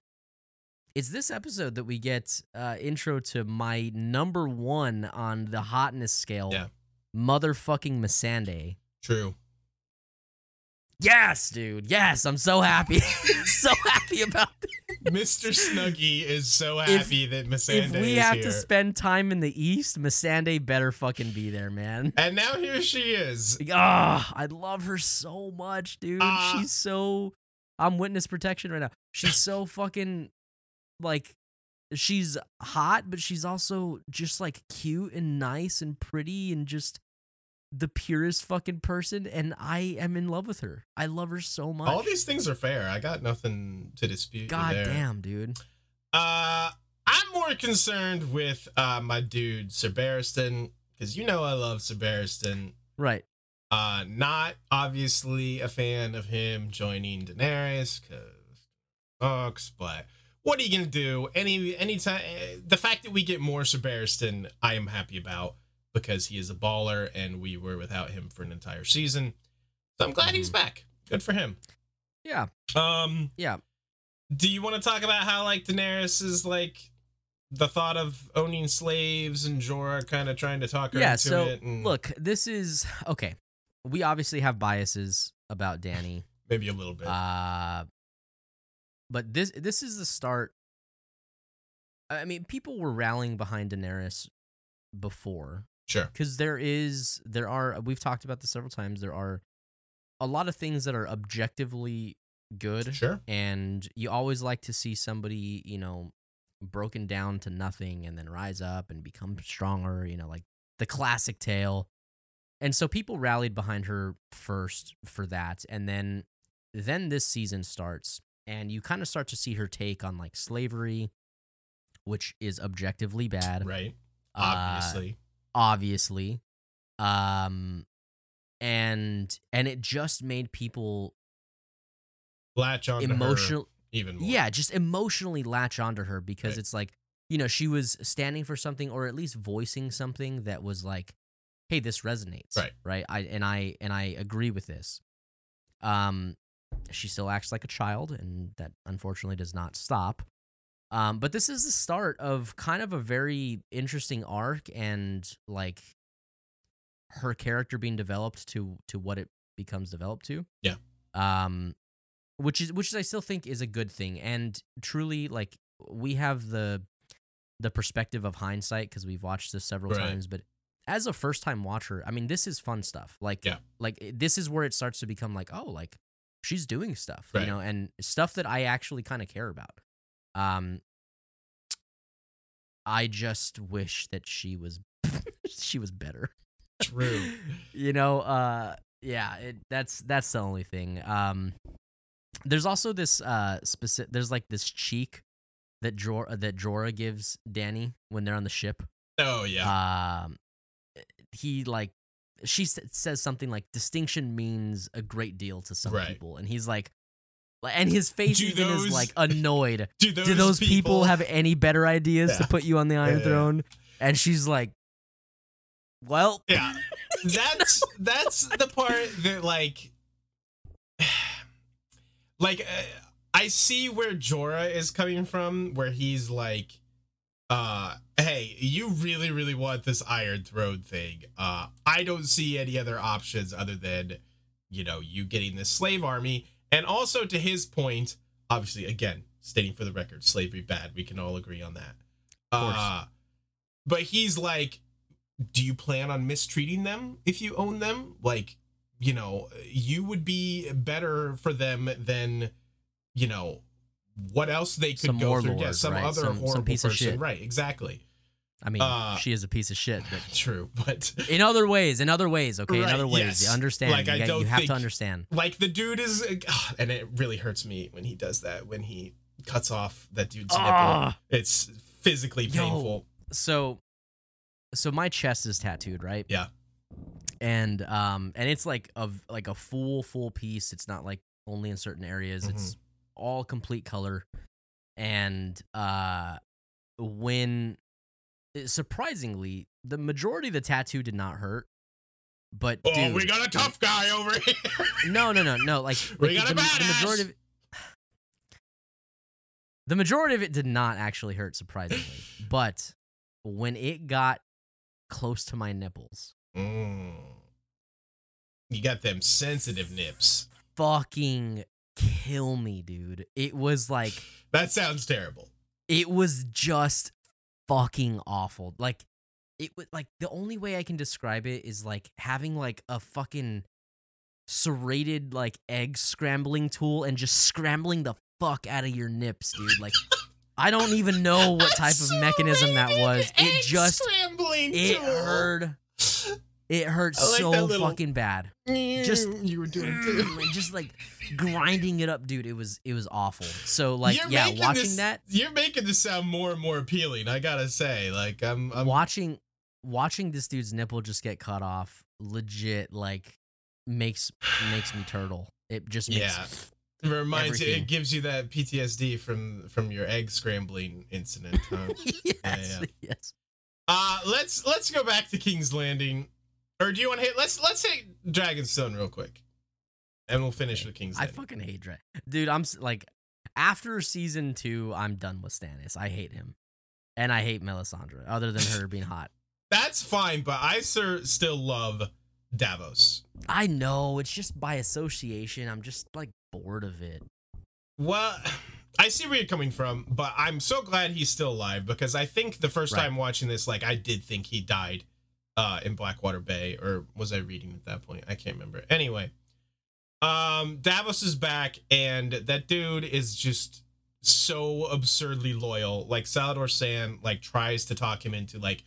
it's this episode that we get uh, intro to my number one on the hotness scale. Yeah. Motherfucking Missandei. True. Yes, dude. Yes, I'm so happy. (laughs) so happy about. Mr. Snuggy is so If- happy that Missandei If we is have here. to spend time in the East, Missandei better fucking be there, man. and now here she is. Ah, I love her so much, dude. Ah. She's so. I'm witness protection right now. She's so (laughs) fucking like. She's hot, but she's also just like cute and nice and pretty and just the purest fucking person. And I am in love with her. I love her so much. All these things are fair. I got nothing to dispute. God there. damn, dude. Uh, I'm more concerned with uh my dude Sir Barristan because you know I love Sir Barristan. Right. Uh, not obviously a fan of him joining Daenerys because sucks. But what are you gonna do? Any anytime the fact that we get more Sir Barristan, I am happy about because he is a baller and we were without him for an entire season. So I'm glad he's back. Good for him. Yeah. Um, Yeah. do you want to talk about how like Daenerys is like the thought of owning slaves and Jorah kind of trying to talk her Yeah. into So it? And look, this is okay. We obviously have biases about Danny. maybe a little bit. Uh but this this is the start. I mean, people were rallying behind Daenerys before sure. because there is there are we've talked about this several times. There are a lot of things that are objectively good, Sure. and you always like to see somebody you know broken down to nothing and then rise up and become stronger. You know, like the classic tale. And so people rallied behind her first for that, and then then this season starts, and you kind of start to see her take on like slavery, which is objectively bad Right. Uh, Obviously. um and and it just made people Latch on emotional even more. yeah just emotionally latch onto her because Right. it's like you know she was standing for something or at least voicing something that was like hey this resonates Right. right i and i and i agree with this um she still acts like a child and that unfortunately does not stop um but this is the start of kind of a very interesting arc and like her character being developed to to what it becomes developed to Yeah. um which is which is I still think is a good thing and truly like we have the the perspective of hindsight because we've watched this several Right. times but as a first time watcher I mean this is fun stuff like Yeah. like this is where it starts to become like oh like she's doing stuff Right. you know and stuff that I actually kind of care about um I just wish that she was (laughs) she was better True. (laughs) you know uh yeah it, that's that's the only thing um there's also this uh specific there's like this cheek that Jor- that Jorah gives Danny when they're on the ship Oh yeah. um he like she says something like distinction means a great deal to some Right. people and he's like and his face Do even those- is like annoyed (laughs) do those, do those people, have any better ideas to put you on the Iron yeah. Throne and she's like well Yeah. That's that's the part that like (sighs) like uh, I see where Jorah is coming from where he's like uh hey, you really really want this Iron Throne thing. Uh I don't see any other options other than you know, you getting this slave army and also to his point, obviously again, stating for the record, slavery bad. We can all agree on that. Uh but he's like do you plan on mistreating them if you own them? Like, you know, you would be better for them than, you know, what else they could Some go through. warlord, yeah, some right? other Some- some horrible of person. shit. Right, exactly. I mean Uh, she is a piece of shit but (laughs) True, but in other ways in other ways okay in other ways yes. you understand Like, you, I got- don't you have think- to understand like the dude is, (sighs) and it really hurts me when he does that. When he cuts off that dude's nipple, Ah. it's physically Yo. painful. so so my chest is tattooed right Yeah. and um and it's like a like a full full piece it's not like only in certain areas Mm-hmm. it's all complete color and uh when uh, surprisingly, the majority of the tattoo did not hurt. But Oh, dude, we got a tough guy over here. (laughs) no, no, no, no. Like, We like, got a the, the majority of it, (sighs) the majority of it did not actually hurt, surprisingly. but when it got close to my nipples, Mm. You got them sensitive nips. fucking kill me, dude. It was like That sounds terrible. it was just fucking awful. Like it was like the only way I can describe it is like having like a fucking serrated like egg scrambling tool and just scrambling the fuck out of your nips, dude. Like I don't even know what type of (laughs) mechanism that was. It just scrambling it tool. hurt. It hurts like so little- fucking bad. Just (laughs) you were doing it too. just like grinding it up, dude. It was it was awful. So like You're yeah, watching this, that You're making this sound more and more appealing. I gotta say, like I'm, I'm watching watching this dude's nipple just get cut off legit like makes makes me turtle it just makes Yeah. It reminds you, it gives you that PTSD from from your egg scrambling incident. Huh? (laughs) yes yeah. yes uh let's let's go back to King's Landing, or do you want to hit? Let's let's hit Dragonstone real quick, and we'll finish with King's i fucking hate Dre. dude i'm like after season two i'm done with stannis i hate him and i hate melisandre other than her being hot (laughs) That's fine, but I sir still love Davos. i know it's just by association i'm just like bored of it Well, (sighs) I see where you're coming from, but I'm so glad he's still alive because I think the first Right. time watching this, like I did think he died uh in Blackwater Bay, or was I reading at that point? I can't remember. Anyway, um Davos is back, and that dude is just so absurdly loyal. Like Salladhor Saan like tries to talk him into like,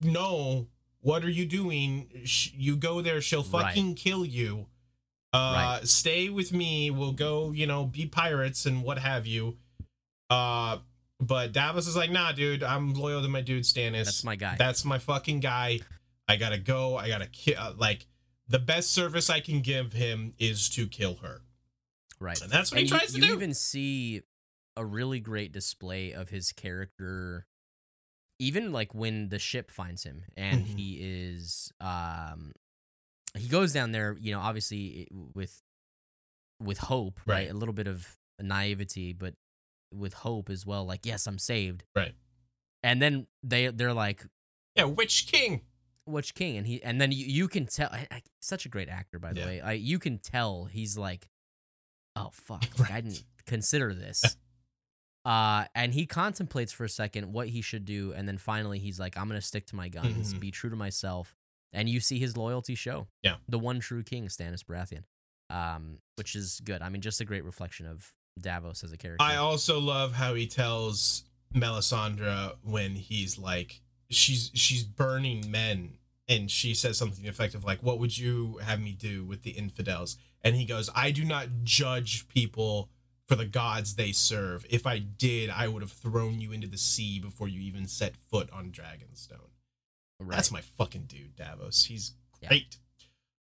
no, what are you doing? Sh- you go there, she'll Right. fucking kill you. Uh, Right. stay with me. We'll go, you know, be pirates and what have you. Uh, but Davos is like, nah, dude, I'm loyal to my dude Stannis. that's my guy That's my fucking guy. I gotta go. I gotta kill. Like, the best service I can give him is to kill her. right And that's what and he you, tries to you do. You even see a really great display of his character even like when the ship finds him and Mhm. he is um he goes down there you know obviously with with hope right, Right. a little bit of naivety but with hope as well like yes i'm saved Right. and then they they're like yeah, which King. which king and he and then you, you can tell I, I, such a great actor by the Yeah. way I, you can tell he's like oh fuck (laughs) like, i didn't consider this (laughs) uh and he contemplates for a second what he should do and then finally he's like i'm gonna stick to my guns Mhm. be true to myself and you see his loyalty show Yeah. the one true king stannis baratheon um which is good i mean just a great reflection of davos as a character I also love how he tells Melisandre when he's like, she's she's burning men, and she says something effective like, "What would you have me do with the infidels?" And he goes, "I do not judge people." For the gods they serve. If I did, I would have thrown you into the sea before you even set foot on Dragonstone. right. That's my fucking dude, Davos. He's Yeah.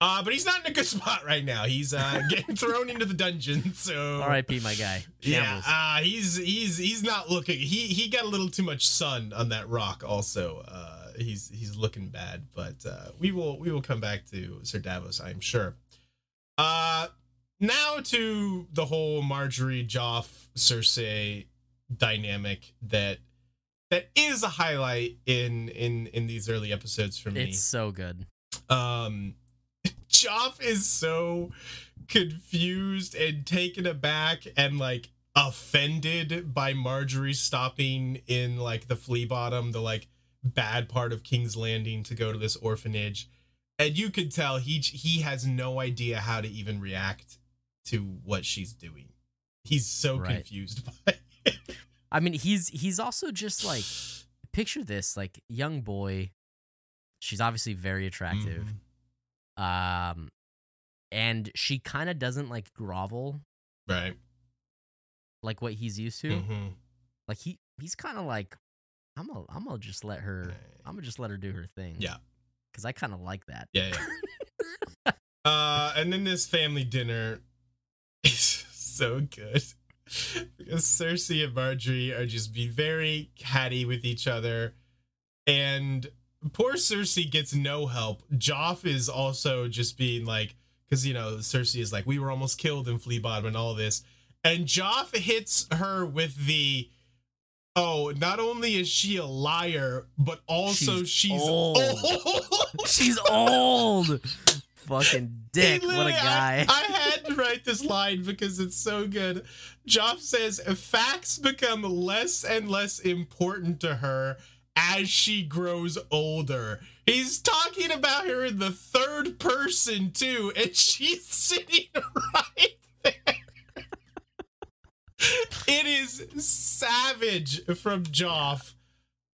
Uh, but he's not in a good (laughs) spot right now. He's uh, (laughs) getting thrown into the dungeon. So rip my guy yeah, Shambles. uh, he's he's he's not looking. He he got a little too much sun on that rock. Also, uh, he's he's looking bad. But uh, we will we will come back to Sir Davos, I'm sure. Uh, now to the whole Margaery Joff Cersei dynamic that that is a highlight in in in these early episodes for me. it's so good Um, Joff is so confused and taken aback and like offended by Margaery stopping in like the flea bottom, the like bad part of King's Landing to go to this orphanage. And you could tell he he has no idea how to even react to what she's doing. He's so Right. confused by it. I mean, he's he's also just like (sighs) picture this like young boy. She's obviously very attractive. Mhm. Um and she kind of doesn't like grovel Right. like what he's used to. Mhm. Like he he's kind of like I'm gonna I'm gonna just let her I'm gonna just let her do her thing. Yeah. Cuz I kind of like that. Yeah, yeah. (laughs) uh, and then this family dinner (laughs) is so good because Cersei and Margaery are just be very catty with each other. and poor Cersei gets no help. Joff is also just being like, because you know Cersei is like, we were almost killed in Flea Bottom and all this, and Joff hits her with the. Oh, not only is she a liar, but also she's, She's old. old. (laughs) She's old. Fucking dick. What a guy. I, I had to write this line because it's so good. Joff says facts become less and less important to her as she grows older. He's talking about her in the third person too, and (laughs) she's sitting right there. It is savage from Joff.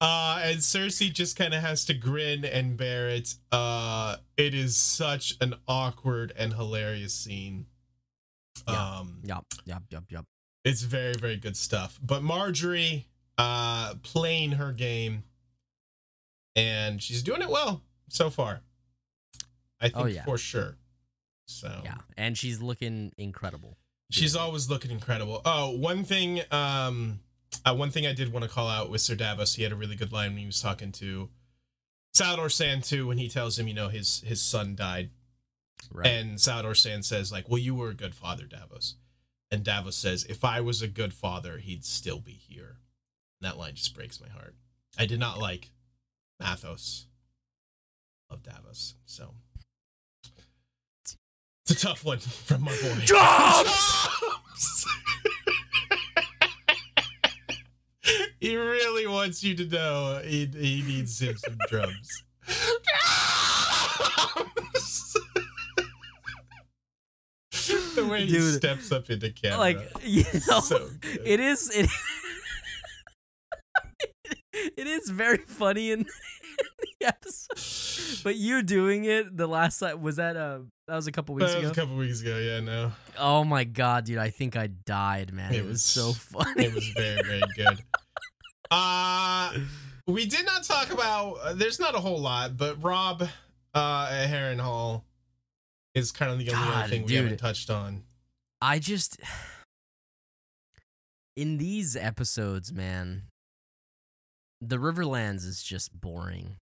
Uh, and Cersei just kind of has to grin and bear it. Uh, it is such an awkward and hilarious scene. Yeah. Um, yup, yup, yup, yup. it's very, very good stuff. But Margaery, uh, playing her game, and she's doing it well so far. I think Oh, yeah. for sure. So Yeah, and she's looking incredible. She's always looking incredible. Oh, one thing, um, uh, one thing I did want to call out with Sir Davos. He had a really good line when he was talking to Salladhor Saan too, when he tells him, you know, his his son died, right. and Salladhor Saan says, like, "Well, you were a good father, Davos," and Davos says, "If I was a good father, he'd still be here." That line just breaks my heart. I did not like Mathos of Davos, so it's a tough one from my boy. (laughs) Jobs! (laughs) He really wants you to know he, he needs him some drums. Drums! (laughs) the way he steps up into camera. like you know, so it is it. It is very (laughs) funny (laughs) in, the episode, but you doing it the last time was that uh that was a couple weeks that was ago. a couple weeks ago. Yeah, no, oh my god, dude! I think I died, man. It, It was, was- so (laughs) funny. it was very very good. Uh we did not talk about. Uh, there's not a whole lot, but Robb uh, at Harrenhal is kind of the only other God, thing we haven't touched on. I just (sighs) in these episodes, man, the Riverlands is just boring.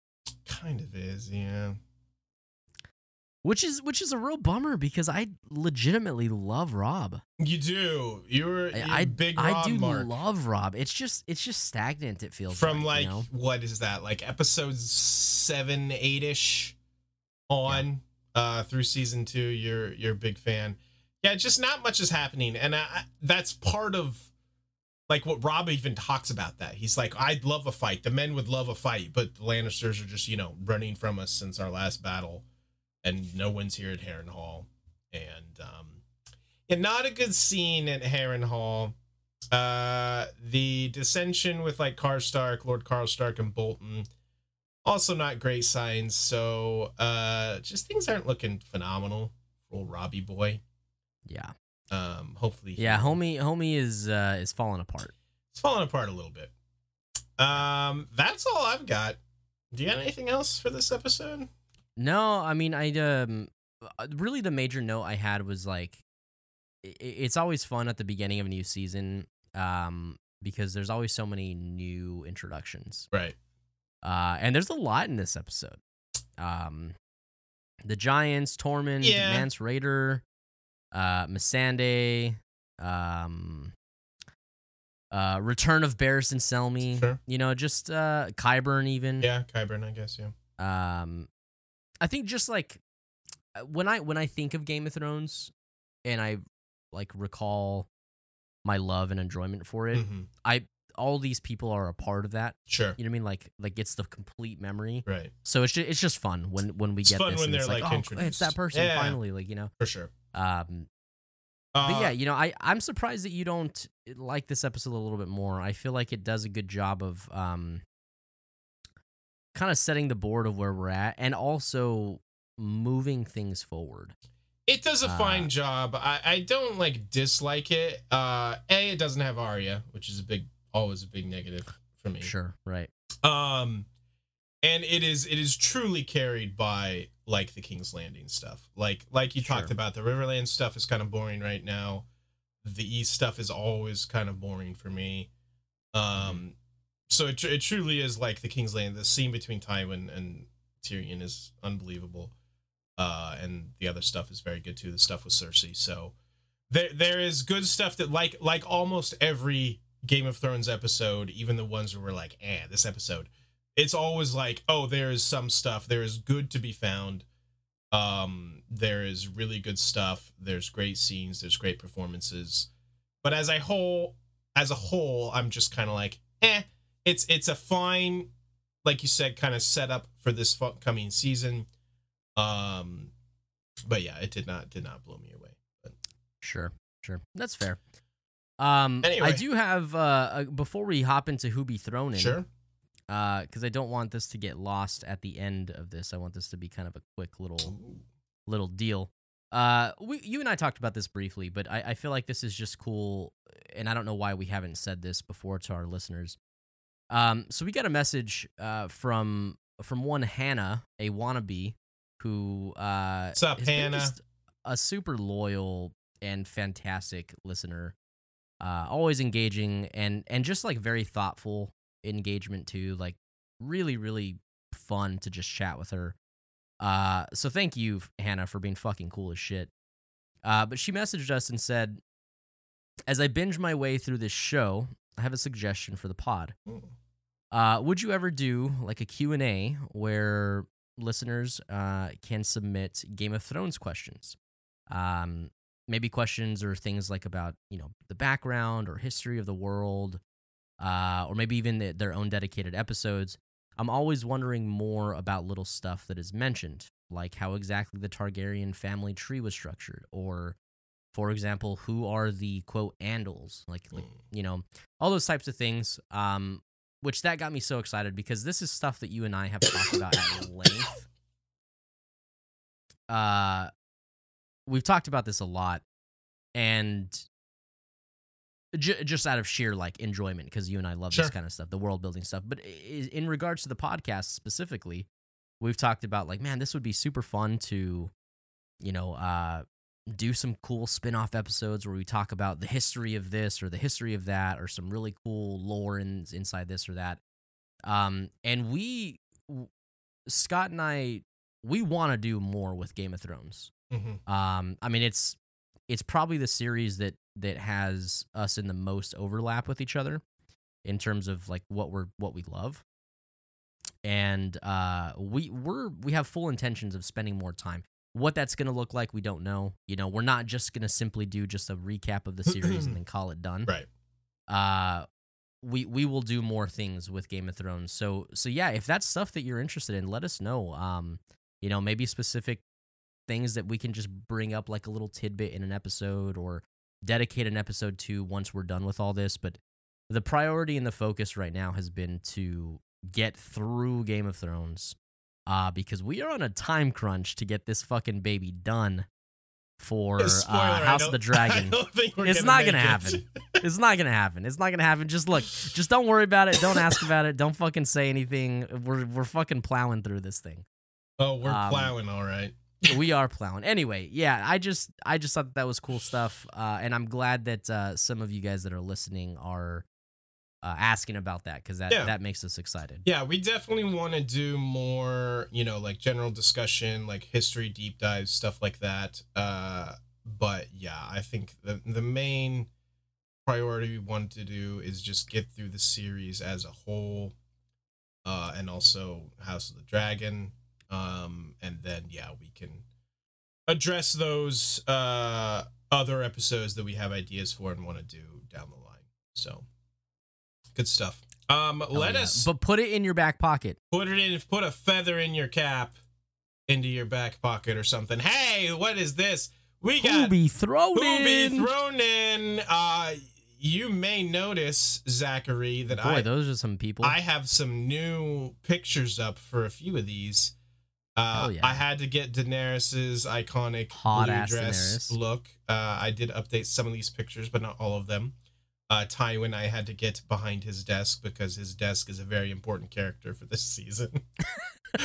Kind of is, yeah. Which is which is a real bummer because I legitimately love Robb. You do. You're, you're I I, big I Robb do Mark. love Robb. It's just it's just stagnant. It feels From like, like you know? what is that? Like episodes seven, eight ish on uh through season two. You're you're a big fan. Yeah, just not much is happening, and I, I- that's part of like what Robb even talks about. That he's like, I'd love a fight. The men would love a fight, but the Lannisters are just you know running from us since our last battle, and no one's here at Harrenhal, and um, and not a good scene at Harrenhal. Uh, the dissension with like Karstark, Lord Karstark, and Bolton, also not great signs. So, uh, just things aren't looking phenomenal for old Robbie boy. yeah. Um, hopefully, Yeah, homie homie is uh is falling apart. it's falling apart a little bit. Um, that's all I've got. Do you got anything else for this episode? No, I mean I um uh, really the major note I had was like it's always fun at the beginning of a new season um because there's always so many new introductions. Right. Uh and there's a lot in this episode. Um the Giants, Tormund, Yeah. Mance Rayder, uh Missandei, um uh Return of Barristan Selmy, Sure. you know, just uh Qyburn even. Yeah, Qyburn, I guess. Yeah. Um, I think just like uh, when I when I think of Game of Thrones, and I like recall my love and enjoyment for it, Mhm. I all these people are a part of that. Sure. You know what I mean? Like like it's the complete memory. Right. So it's just, it's just fun when when we It's get fun this. when and it's they're, like, like, oh, it's that person Yeah. finally. Like you know. For sure. Um, Uh, but yeah, you know, I I'm surprised that you don't like this episode a little bit more. I feel like it does a good job of um kind of setting the board of where we're at and also moving things forward. It does a Uh, fine job. I, I don't like dislike it. Uh, a it doesn't have Arya, which is a big, always a big negative for me. Sure, right. Um, and it is it is truly carried by like the King's Landing stuff. Like like you talked about, the Riverland stuff is kind of boring right now. The East stuff is always kind of boring for me. Um, so it, it truly is like the King's Landing. The scene between Tywin and Tyrion is unbelievable, uh, and the other stuff is very good too. The stuff with Cersei. So there there is good stuff that like like almost every Game of Thrones episode, even the ones where we're like, eh, this episode, it's always like, oh, there is some stuff. There is good to be found. Um, there is really good stuff. There's great scenes. There's great performances. But as a whole, as a whole, I'm just kind of like, eh. It's it's a fine, like you said, kind of setup for this coming season. Um, but yeah, it did not did not blow me away. But Sure, sure. That's fair. Um, I do have uh, uh, before we hop into who be thrown in. sure, because I don't want this to get lost at the end of this. I want this to be kind of a quick little little deal. Uh, we you and I talked about this briefly, but I, I feel like this is just cool, and I don't know why we haven't said this before to our listeners. Um, so we got a message uh from from one Hannah, a wannabe, who uh What's up, Hannah? just a super loyal and fantastic listener, uh, always engaging and and just like very thoughtful engagement too. Like really, really fun to just chat with her. Uh, so thank you, Hannah, for being fucking cool as shit. Uh, but she messaged us and said, as I binge my way through this show, I have a suggestion for the pod. Mm. Uh, would you ever do like a Q&A where listeners uh, can submit Game of Thrones questions? Um, maybe questions or things like about, you know, the background or history of the world, uh, or maybe even the, their own dedicated episodes. I'm always wondering more about little stuff that is mentioned, like how exactly the Targaryen family tree was structured, or, for example, who are the quote Andals, like, like Mm. you know, all those types of things. Um, which that got me so excited because this is stuff that you and I have talked about at (coughs) length. Uh, we've talked about this a lot, and j- just out of sheer like enjoyment because you and I love Sure. this kind of stuff, the world building stuff. But in regards to the podcast specifically, we've talked about like, man, this would be super fun to, you know, uh, do some cool spin-off episodes where we talk about the history of this or the history of that or some really cool lore in, inside this or that. Um, and we, w- Scott and I, we want to do more with Game of Thrones. Mhm. Um, I mean, it's it's probably the series that that has us in the most overlap with each other in terms of like what we're what we love. And uh, we we're we have full intentions of spending more time. What that's going to look like, we don't know. You know, we're not just going to simply do just a recap of the series and then (clears throat) call it done right. uh we we will do more things with Game of Thrones. So so yeah, if that's stuff that you're interested in, let us know. Um, you know, maybe specific things that we can just bring up like a little tidbit in an episode or dedicate an episode to once we're done with all this. But the priority and the focus right now has been to get through Game of Thrones. Uh, because we are on a time crunch to get this fucking baby done for (laughs) Spoiler, uh, House of the (laughs) Dragon. I don't think we're It's not gonna it. happen. it's not gonna happen. It's not gonna happen. Just look. Just don't worry about it. Don't ask about it. Don't fucking say anything. We're we're fucking plowing through this thing. Oh, we're Um, plowing, all right. We are plowing. Anyway, yeah. I just I just thought that, that was cool stuff, uh, and I'm glad that uh, some of you guys that are listening are uh, asking about that because that Yeah. that makes us excited. Yeah, we definitely want to do more, you know, like general discussion, like history deep dives, stuff like that. Uh, but yeah, I think the the main priority we want to do is just get through the series as a whole, uh, and also House of the Dragon, um, and then yeah, we can address those uh other episodes that we have ideas for and want to do down the line. So good stuff. Um, Hell let yeah. us but put it in your back pocket. put it in put a feather in your cap into your back pocket or something hey what is this we got Who be thrown who be thrown in uh you may notice zachary that Boy, i those are some people. i have some new pictures up for a few of these uh, yeah. I had to get Daenerys's iconic Hot blue dress Daenerys. look. Uh, I did update some of these pictures, but not all of them. uh, Tywin, I had to get behind his desk because his desk is a very important character for this season. (laughs)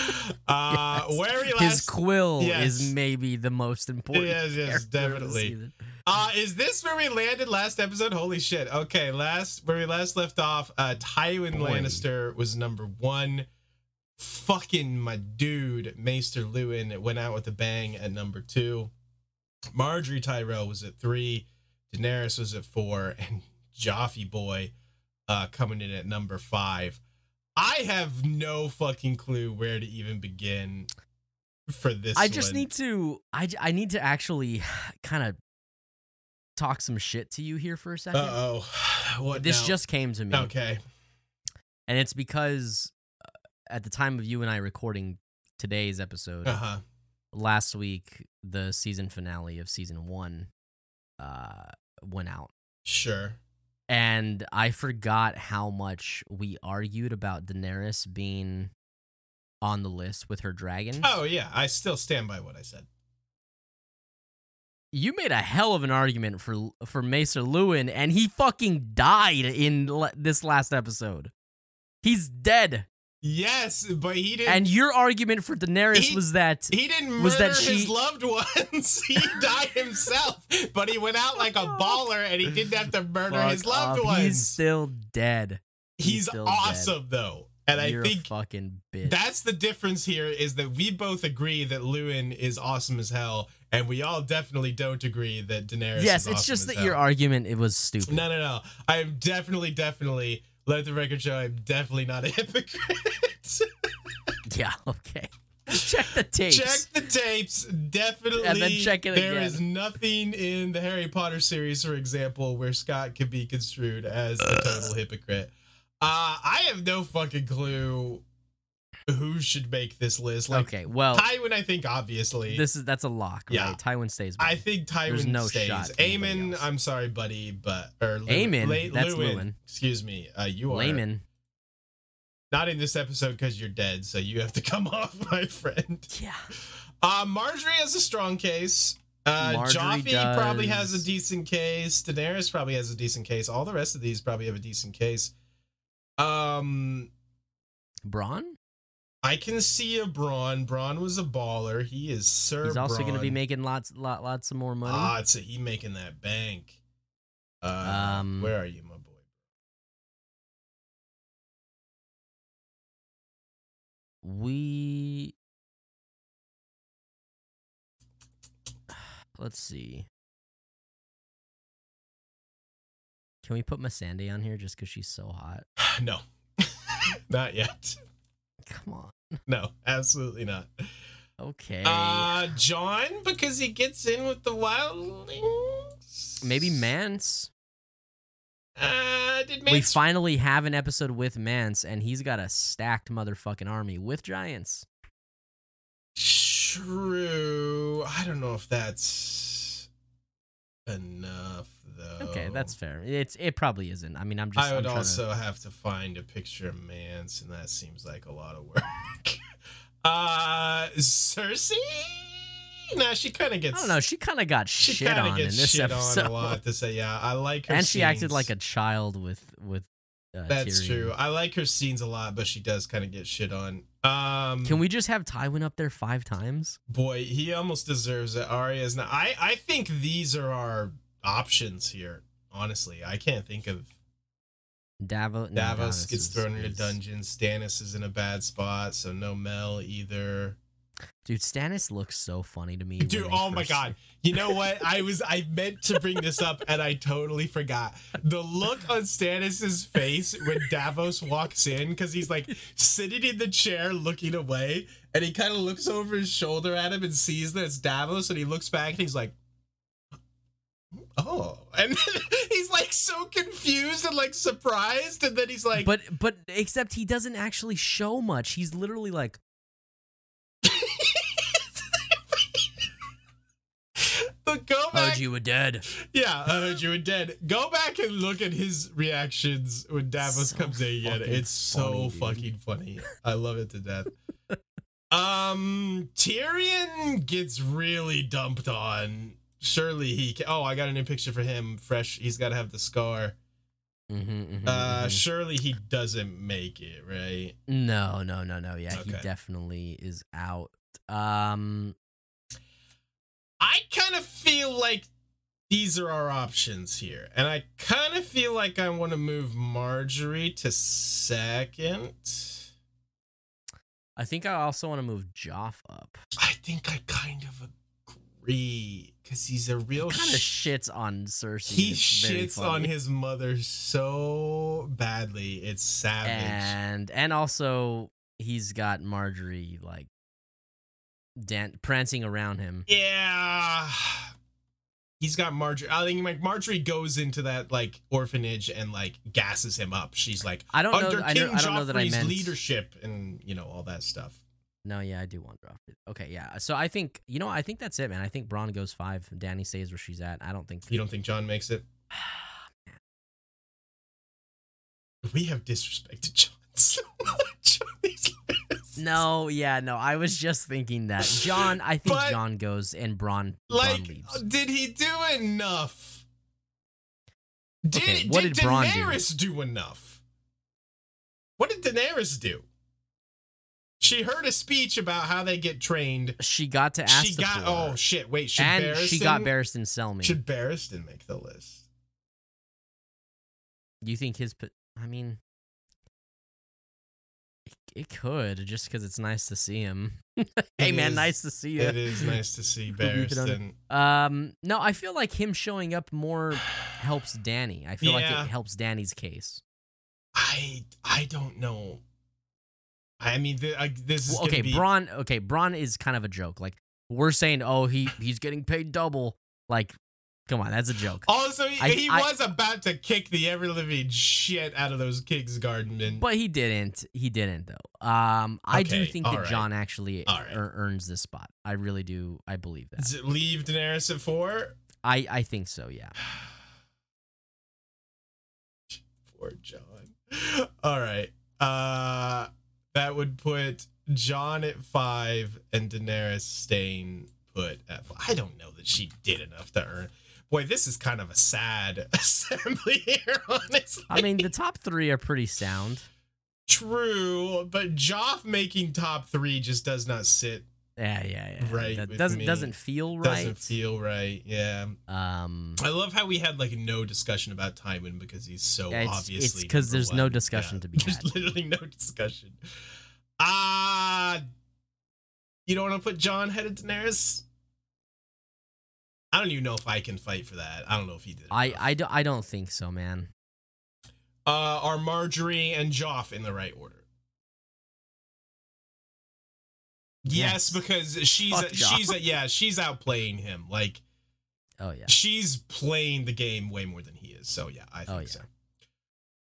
uh, Yes. Where we His last quill Yes. is maybe the most important. Yes, yes, character of the definitely. Uh, is this where we landed last episode? Holy shit. Okay, last where we last left off, uh Tywin Boy. Lannister was number one. Fucking my dude, Maester Luwin went out with a bang at number two. Margaery Tyrell was at three, Daenerys was at four, (laughs) and Joffy Boy uh coming in at number five. I have no fucking clue where to even begin for this. I just one. need to. I I need to actually (sighs) kind of talk some shit to you here for a second. Uh oh. (sighs) What This now? just came to me, Okay. and it's because at the time of you and I recording today's episode, Uh-huh. last week the season finale of season one uh went out Sure. and i forgot how much we argued about daenerys being on the list with her dragons Oh yeah, I still stand by what I said. you made a hell of an argument for for Maester Luwin and he fucking died in l- this last episode he's dead Yes, but he didn't. and your argument for daenerys He- was that he didn't murder was that his loved ones. (laughs) he died himself, but he went out oh like a baller, and he didn't have to murder his loved off. ones. he's still dead he's He's still dead. awesome though, and You're I think fucking bitch that's the difference here is that we both agree that Luwin is awesome as hell, and we all definitely don't agree that Daenerys. yes it's awesome just that your argument it was stupid No, no, no. I am definitely, definitely. Let the record show I'm definitely not a hypocrite. (laughs) Yeah, okay. Check the tapes. Check the tapes. Definitely. And then check it There again. is nothing in the Harry Potter series, for example, where Scott could be construed as a total hypocrite. Uh, I have no fucking clue who should make this list. Like okay, well, Tywin, I think obviously. this is that's a lock, Yeah. right? Tywin stays. I think Tywin There's no stays. shot Aemon. I'm sorry, buddy, but or Lew- Aemon, Le- that's Luwin, Luwin. Excuse me. Uh, you are Layman. not in this episode because you're dead, so you have to (laughs) come off, my friend. Yeah. Uh, Margaery has a strong case. Uh, Margaery Joffrey probably has a decent case. Daenerys probably has a decent case. All the rest of these probably have a decent case. Um, Bronn. I can see a Bronn. Bronn was a baller. He is Sir. He's also going to be making lots, lot, lots of more money. Ah, a, he making that bank. Uh, Um, where are you, my boy? we. (sighs) Let's see. Can we put Missandei on here just because she's so hot? (sighs) No, (laughs) not yet. Come on. (laughs) No, absolutely not. Okay. Uh, Jon, because he gets in with the wildlings. Maybe Mance. Uh, did Mance... We finally have an episode with Mance, and he's got a stacked motherfucking army with giants. True. I don't know if that's enough though. Okay, that's fair. It's it probably isn't. I mean, I'm just. I would also have to find a picture of Mance, and that seems like a lot of work. (laughs) uh, Cersei. Nah, she kind of gets. I don't know. She kind of got She shit on in gets this shit episode, on a lot to say. Yeah, I like her. and she acted like a child with with. Uh, That's Tyrion. true. I like her scenes a lot, but she does kind of get shit on. Um, Can we just have Tywin up there five times? boy, he almost deserves it. Arya is not. I I think these are our options here. Honestly, I can't think of Davos. no, Davos gets is- thrown into is- dungeons. Stannis is in a bad spot, so no Mel either. Dude, Stannis looks so funny to me. Dude, oh my god. You know what? I was I meant to bring this up and I totally forgot. The look on Stannis's face when Davos walks in cuz he's like sitting in the chair looking away and he kind of looks over his shoulder at him and sees that it's Davos and he looks back and he's like Oh, and (laughs) he's like so confused and like surprised, and then he's like, But but except he doesn't actually show much. He's literally like, "But go back, "Heard you were dead." Yeah, I heard you were dead. Go back and look at his reactions when Davos So comes in again. It's so funny, dude. fucking funny. I love it to death. um, Tyrion gets really dumped on. Surely he can. Oh, I got a new picture for him. Fresh. He's got to have the scar. Mm-hmm, Uh, surely he doesn't make it, right? no, no, no, no. Yeah, he definitely is out. Um, I kind of feel like these are our options here. And I kind of feel like I want to move Margaery to second. I think I also want to move Joff up. I think I kind of agree because he's a real Kind of sh- shits on Cersei. He It's shits on his mother so badly. It's savage. and and also he's got Margaery like dan- prancing around him. yeah. He's got Margaery. I think like Margaery goes into that like orphanage and like gasses him up. She's like I don't know. under I King don't, I don't know that I meant leadership and you know all that stuff. No, yeah, I do want Joffrey. Okay, yeah. So I think you know, I think that's it, man. I think Bronn goes five. Danny stays where she's at. I don't think You don't think Jon makes it? (sighs) Ah, we have disrespected Jon (laughs) so much on these (laughs) lists. No, yeah, no. I was just thinking that (laughs) Jon. I think But- Jon goes and Bronn, Bronn Like, leaves. Uh, did he do enough? Did, Okay, what did, did do? Daenerys do? enough? What did Daenerys do? She heard a speech about how they get trained. She got to ask. She got oh shit! Wait, should and Barristan, she got Barristan Selmy. Should Barristan make the list? You think his? I mean, it, could just because it's nice to see him. (laughs) hey man, is- nice to see you. It is nice to see (laughs) Barristan. Um, no, I feel like him showing up more helps Danny. I feel like it helps Danny's case. I I don't know. I mean, th- I, this is Well, okay, be, Bronn. Okay, Bronn is kind of a joke. Like we're saying, oh, he he's getting paid double. Like, come on, that's a joke. Also, he, I- he I- was about to kick the ever living shit out of those Kingsguardmen. But he didn't. He didn't though. Um, I do think that alright. Jon actually Alright. ear- earns this spot. I really do. I believe that. Does it leave Daenerys at four? I I think so. Yeah. (sighs) Poor Jon. All right. Uh, that would put Jon at five and Daenerys staying put at five. I don't know that she did enough to earn. Boy, this is kind of a sad (laughs) assembly here, honestly. I mean, the top three are pretty sound. True, but Joff making top three just does not sit. Yeah, yeah, yeah. Right That doesn't me. doesn't feel right. Doesn't feel right. Yeah. Um, I love how we had like no discussion about Tywin because he's so Yeah, it's- obviously. it's 'cause number there's no one. discussion to be (laughs) There's had. literally no discussion. Ah, you don't want to put Jon head of Daenerys? I don't even know if I can fight for that. I don't know if he did. I. I, do, I don't think so, man. uh, are Margaery and Joff in the right order? Yes, Yes. because she's Fuck she's Joff. yeah she's outplaying him. Like Oh yeah. she's playing the game way more than he is. So yeah, I think Oh, yeah. so.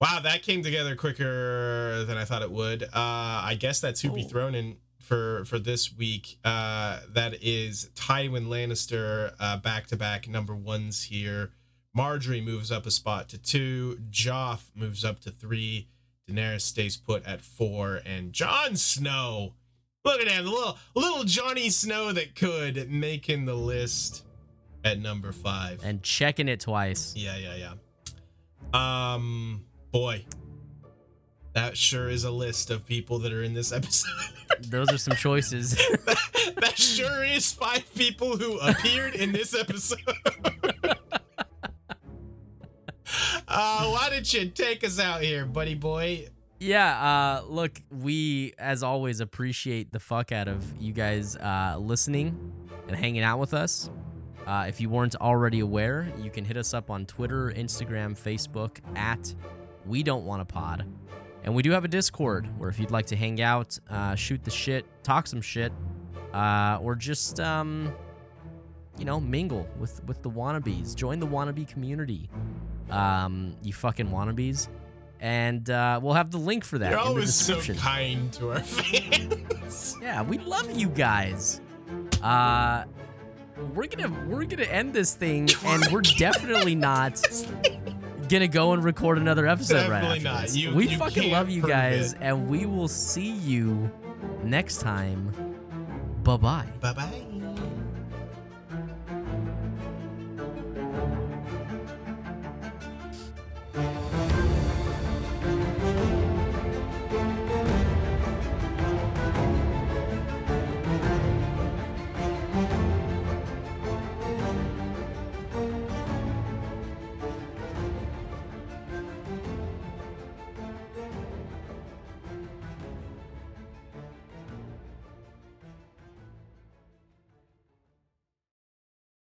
Wow, that came together quicker than I thought it would. Uh, I guess that's who be Oh. thrown in for for this week. Uh, that is Tywin Lannister, uh, back to back number ones here. Margaery moves up a spot to two. Joff moves up to three. Daenerys stays put at four, and Jon Snow. Look at him, little little Johnny Snow that could making the list at number five. And checking it twice. Yeah, yeah, yeah. Um, boy, that sure is a list of people that are in this episode. (laughs) Those are some choices. that sure is five people who appeared in this episode. (laughs) uh, why don't you take us out here, buddy boy? yeah, uh look, we as always appreciate the fuck out of you guys uh listening and hanging out with us. Uh, if you weren't already aware, you can hit us up on Twitter, Instagram, Facebook at We Don't Want a Pod. And we do have a Discord where if you'd like to hang out, uh, shoot the shit, talk some shit, uh, or just um, you know, mingle with with the wannabes. Join the wannabe community. Um, you fucking wannabes. And uh, we'll have the link for that You're in the always so kind to our (laughs) fans. Yeah, we love you guys. Uh we're gonna we're gonna end this thing (laughs) and we're definitely not gonna go and record another episode right Definitely after not. You- we you fucking love you guys it. and we will see you next time. Bye bye. bye bye.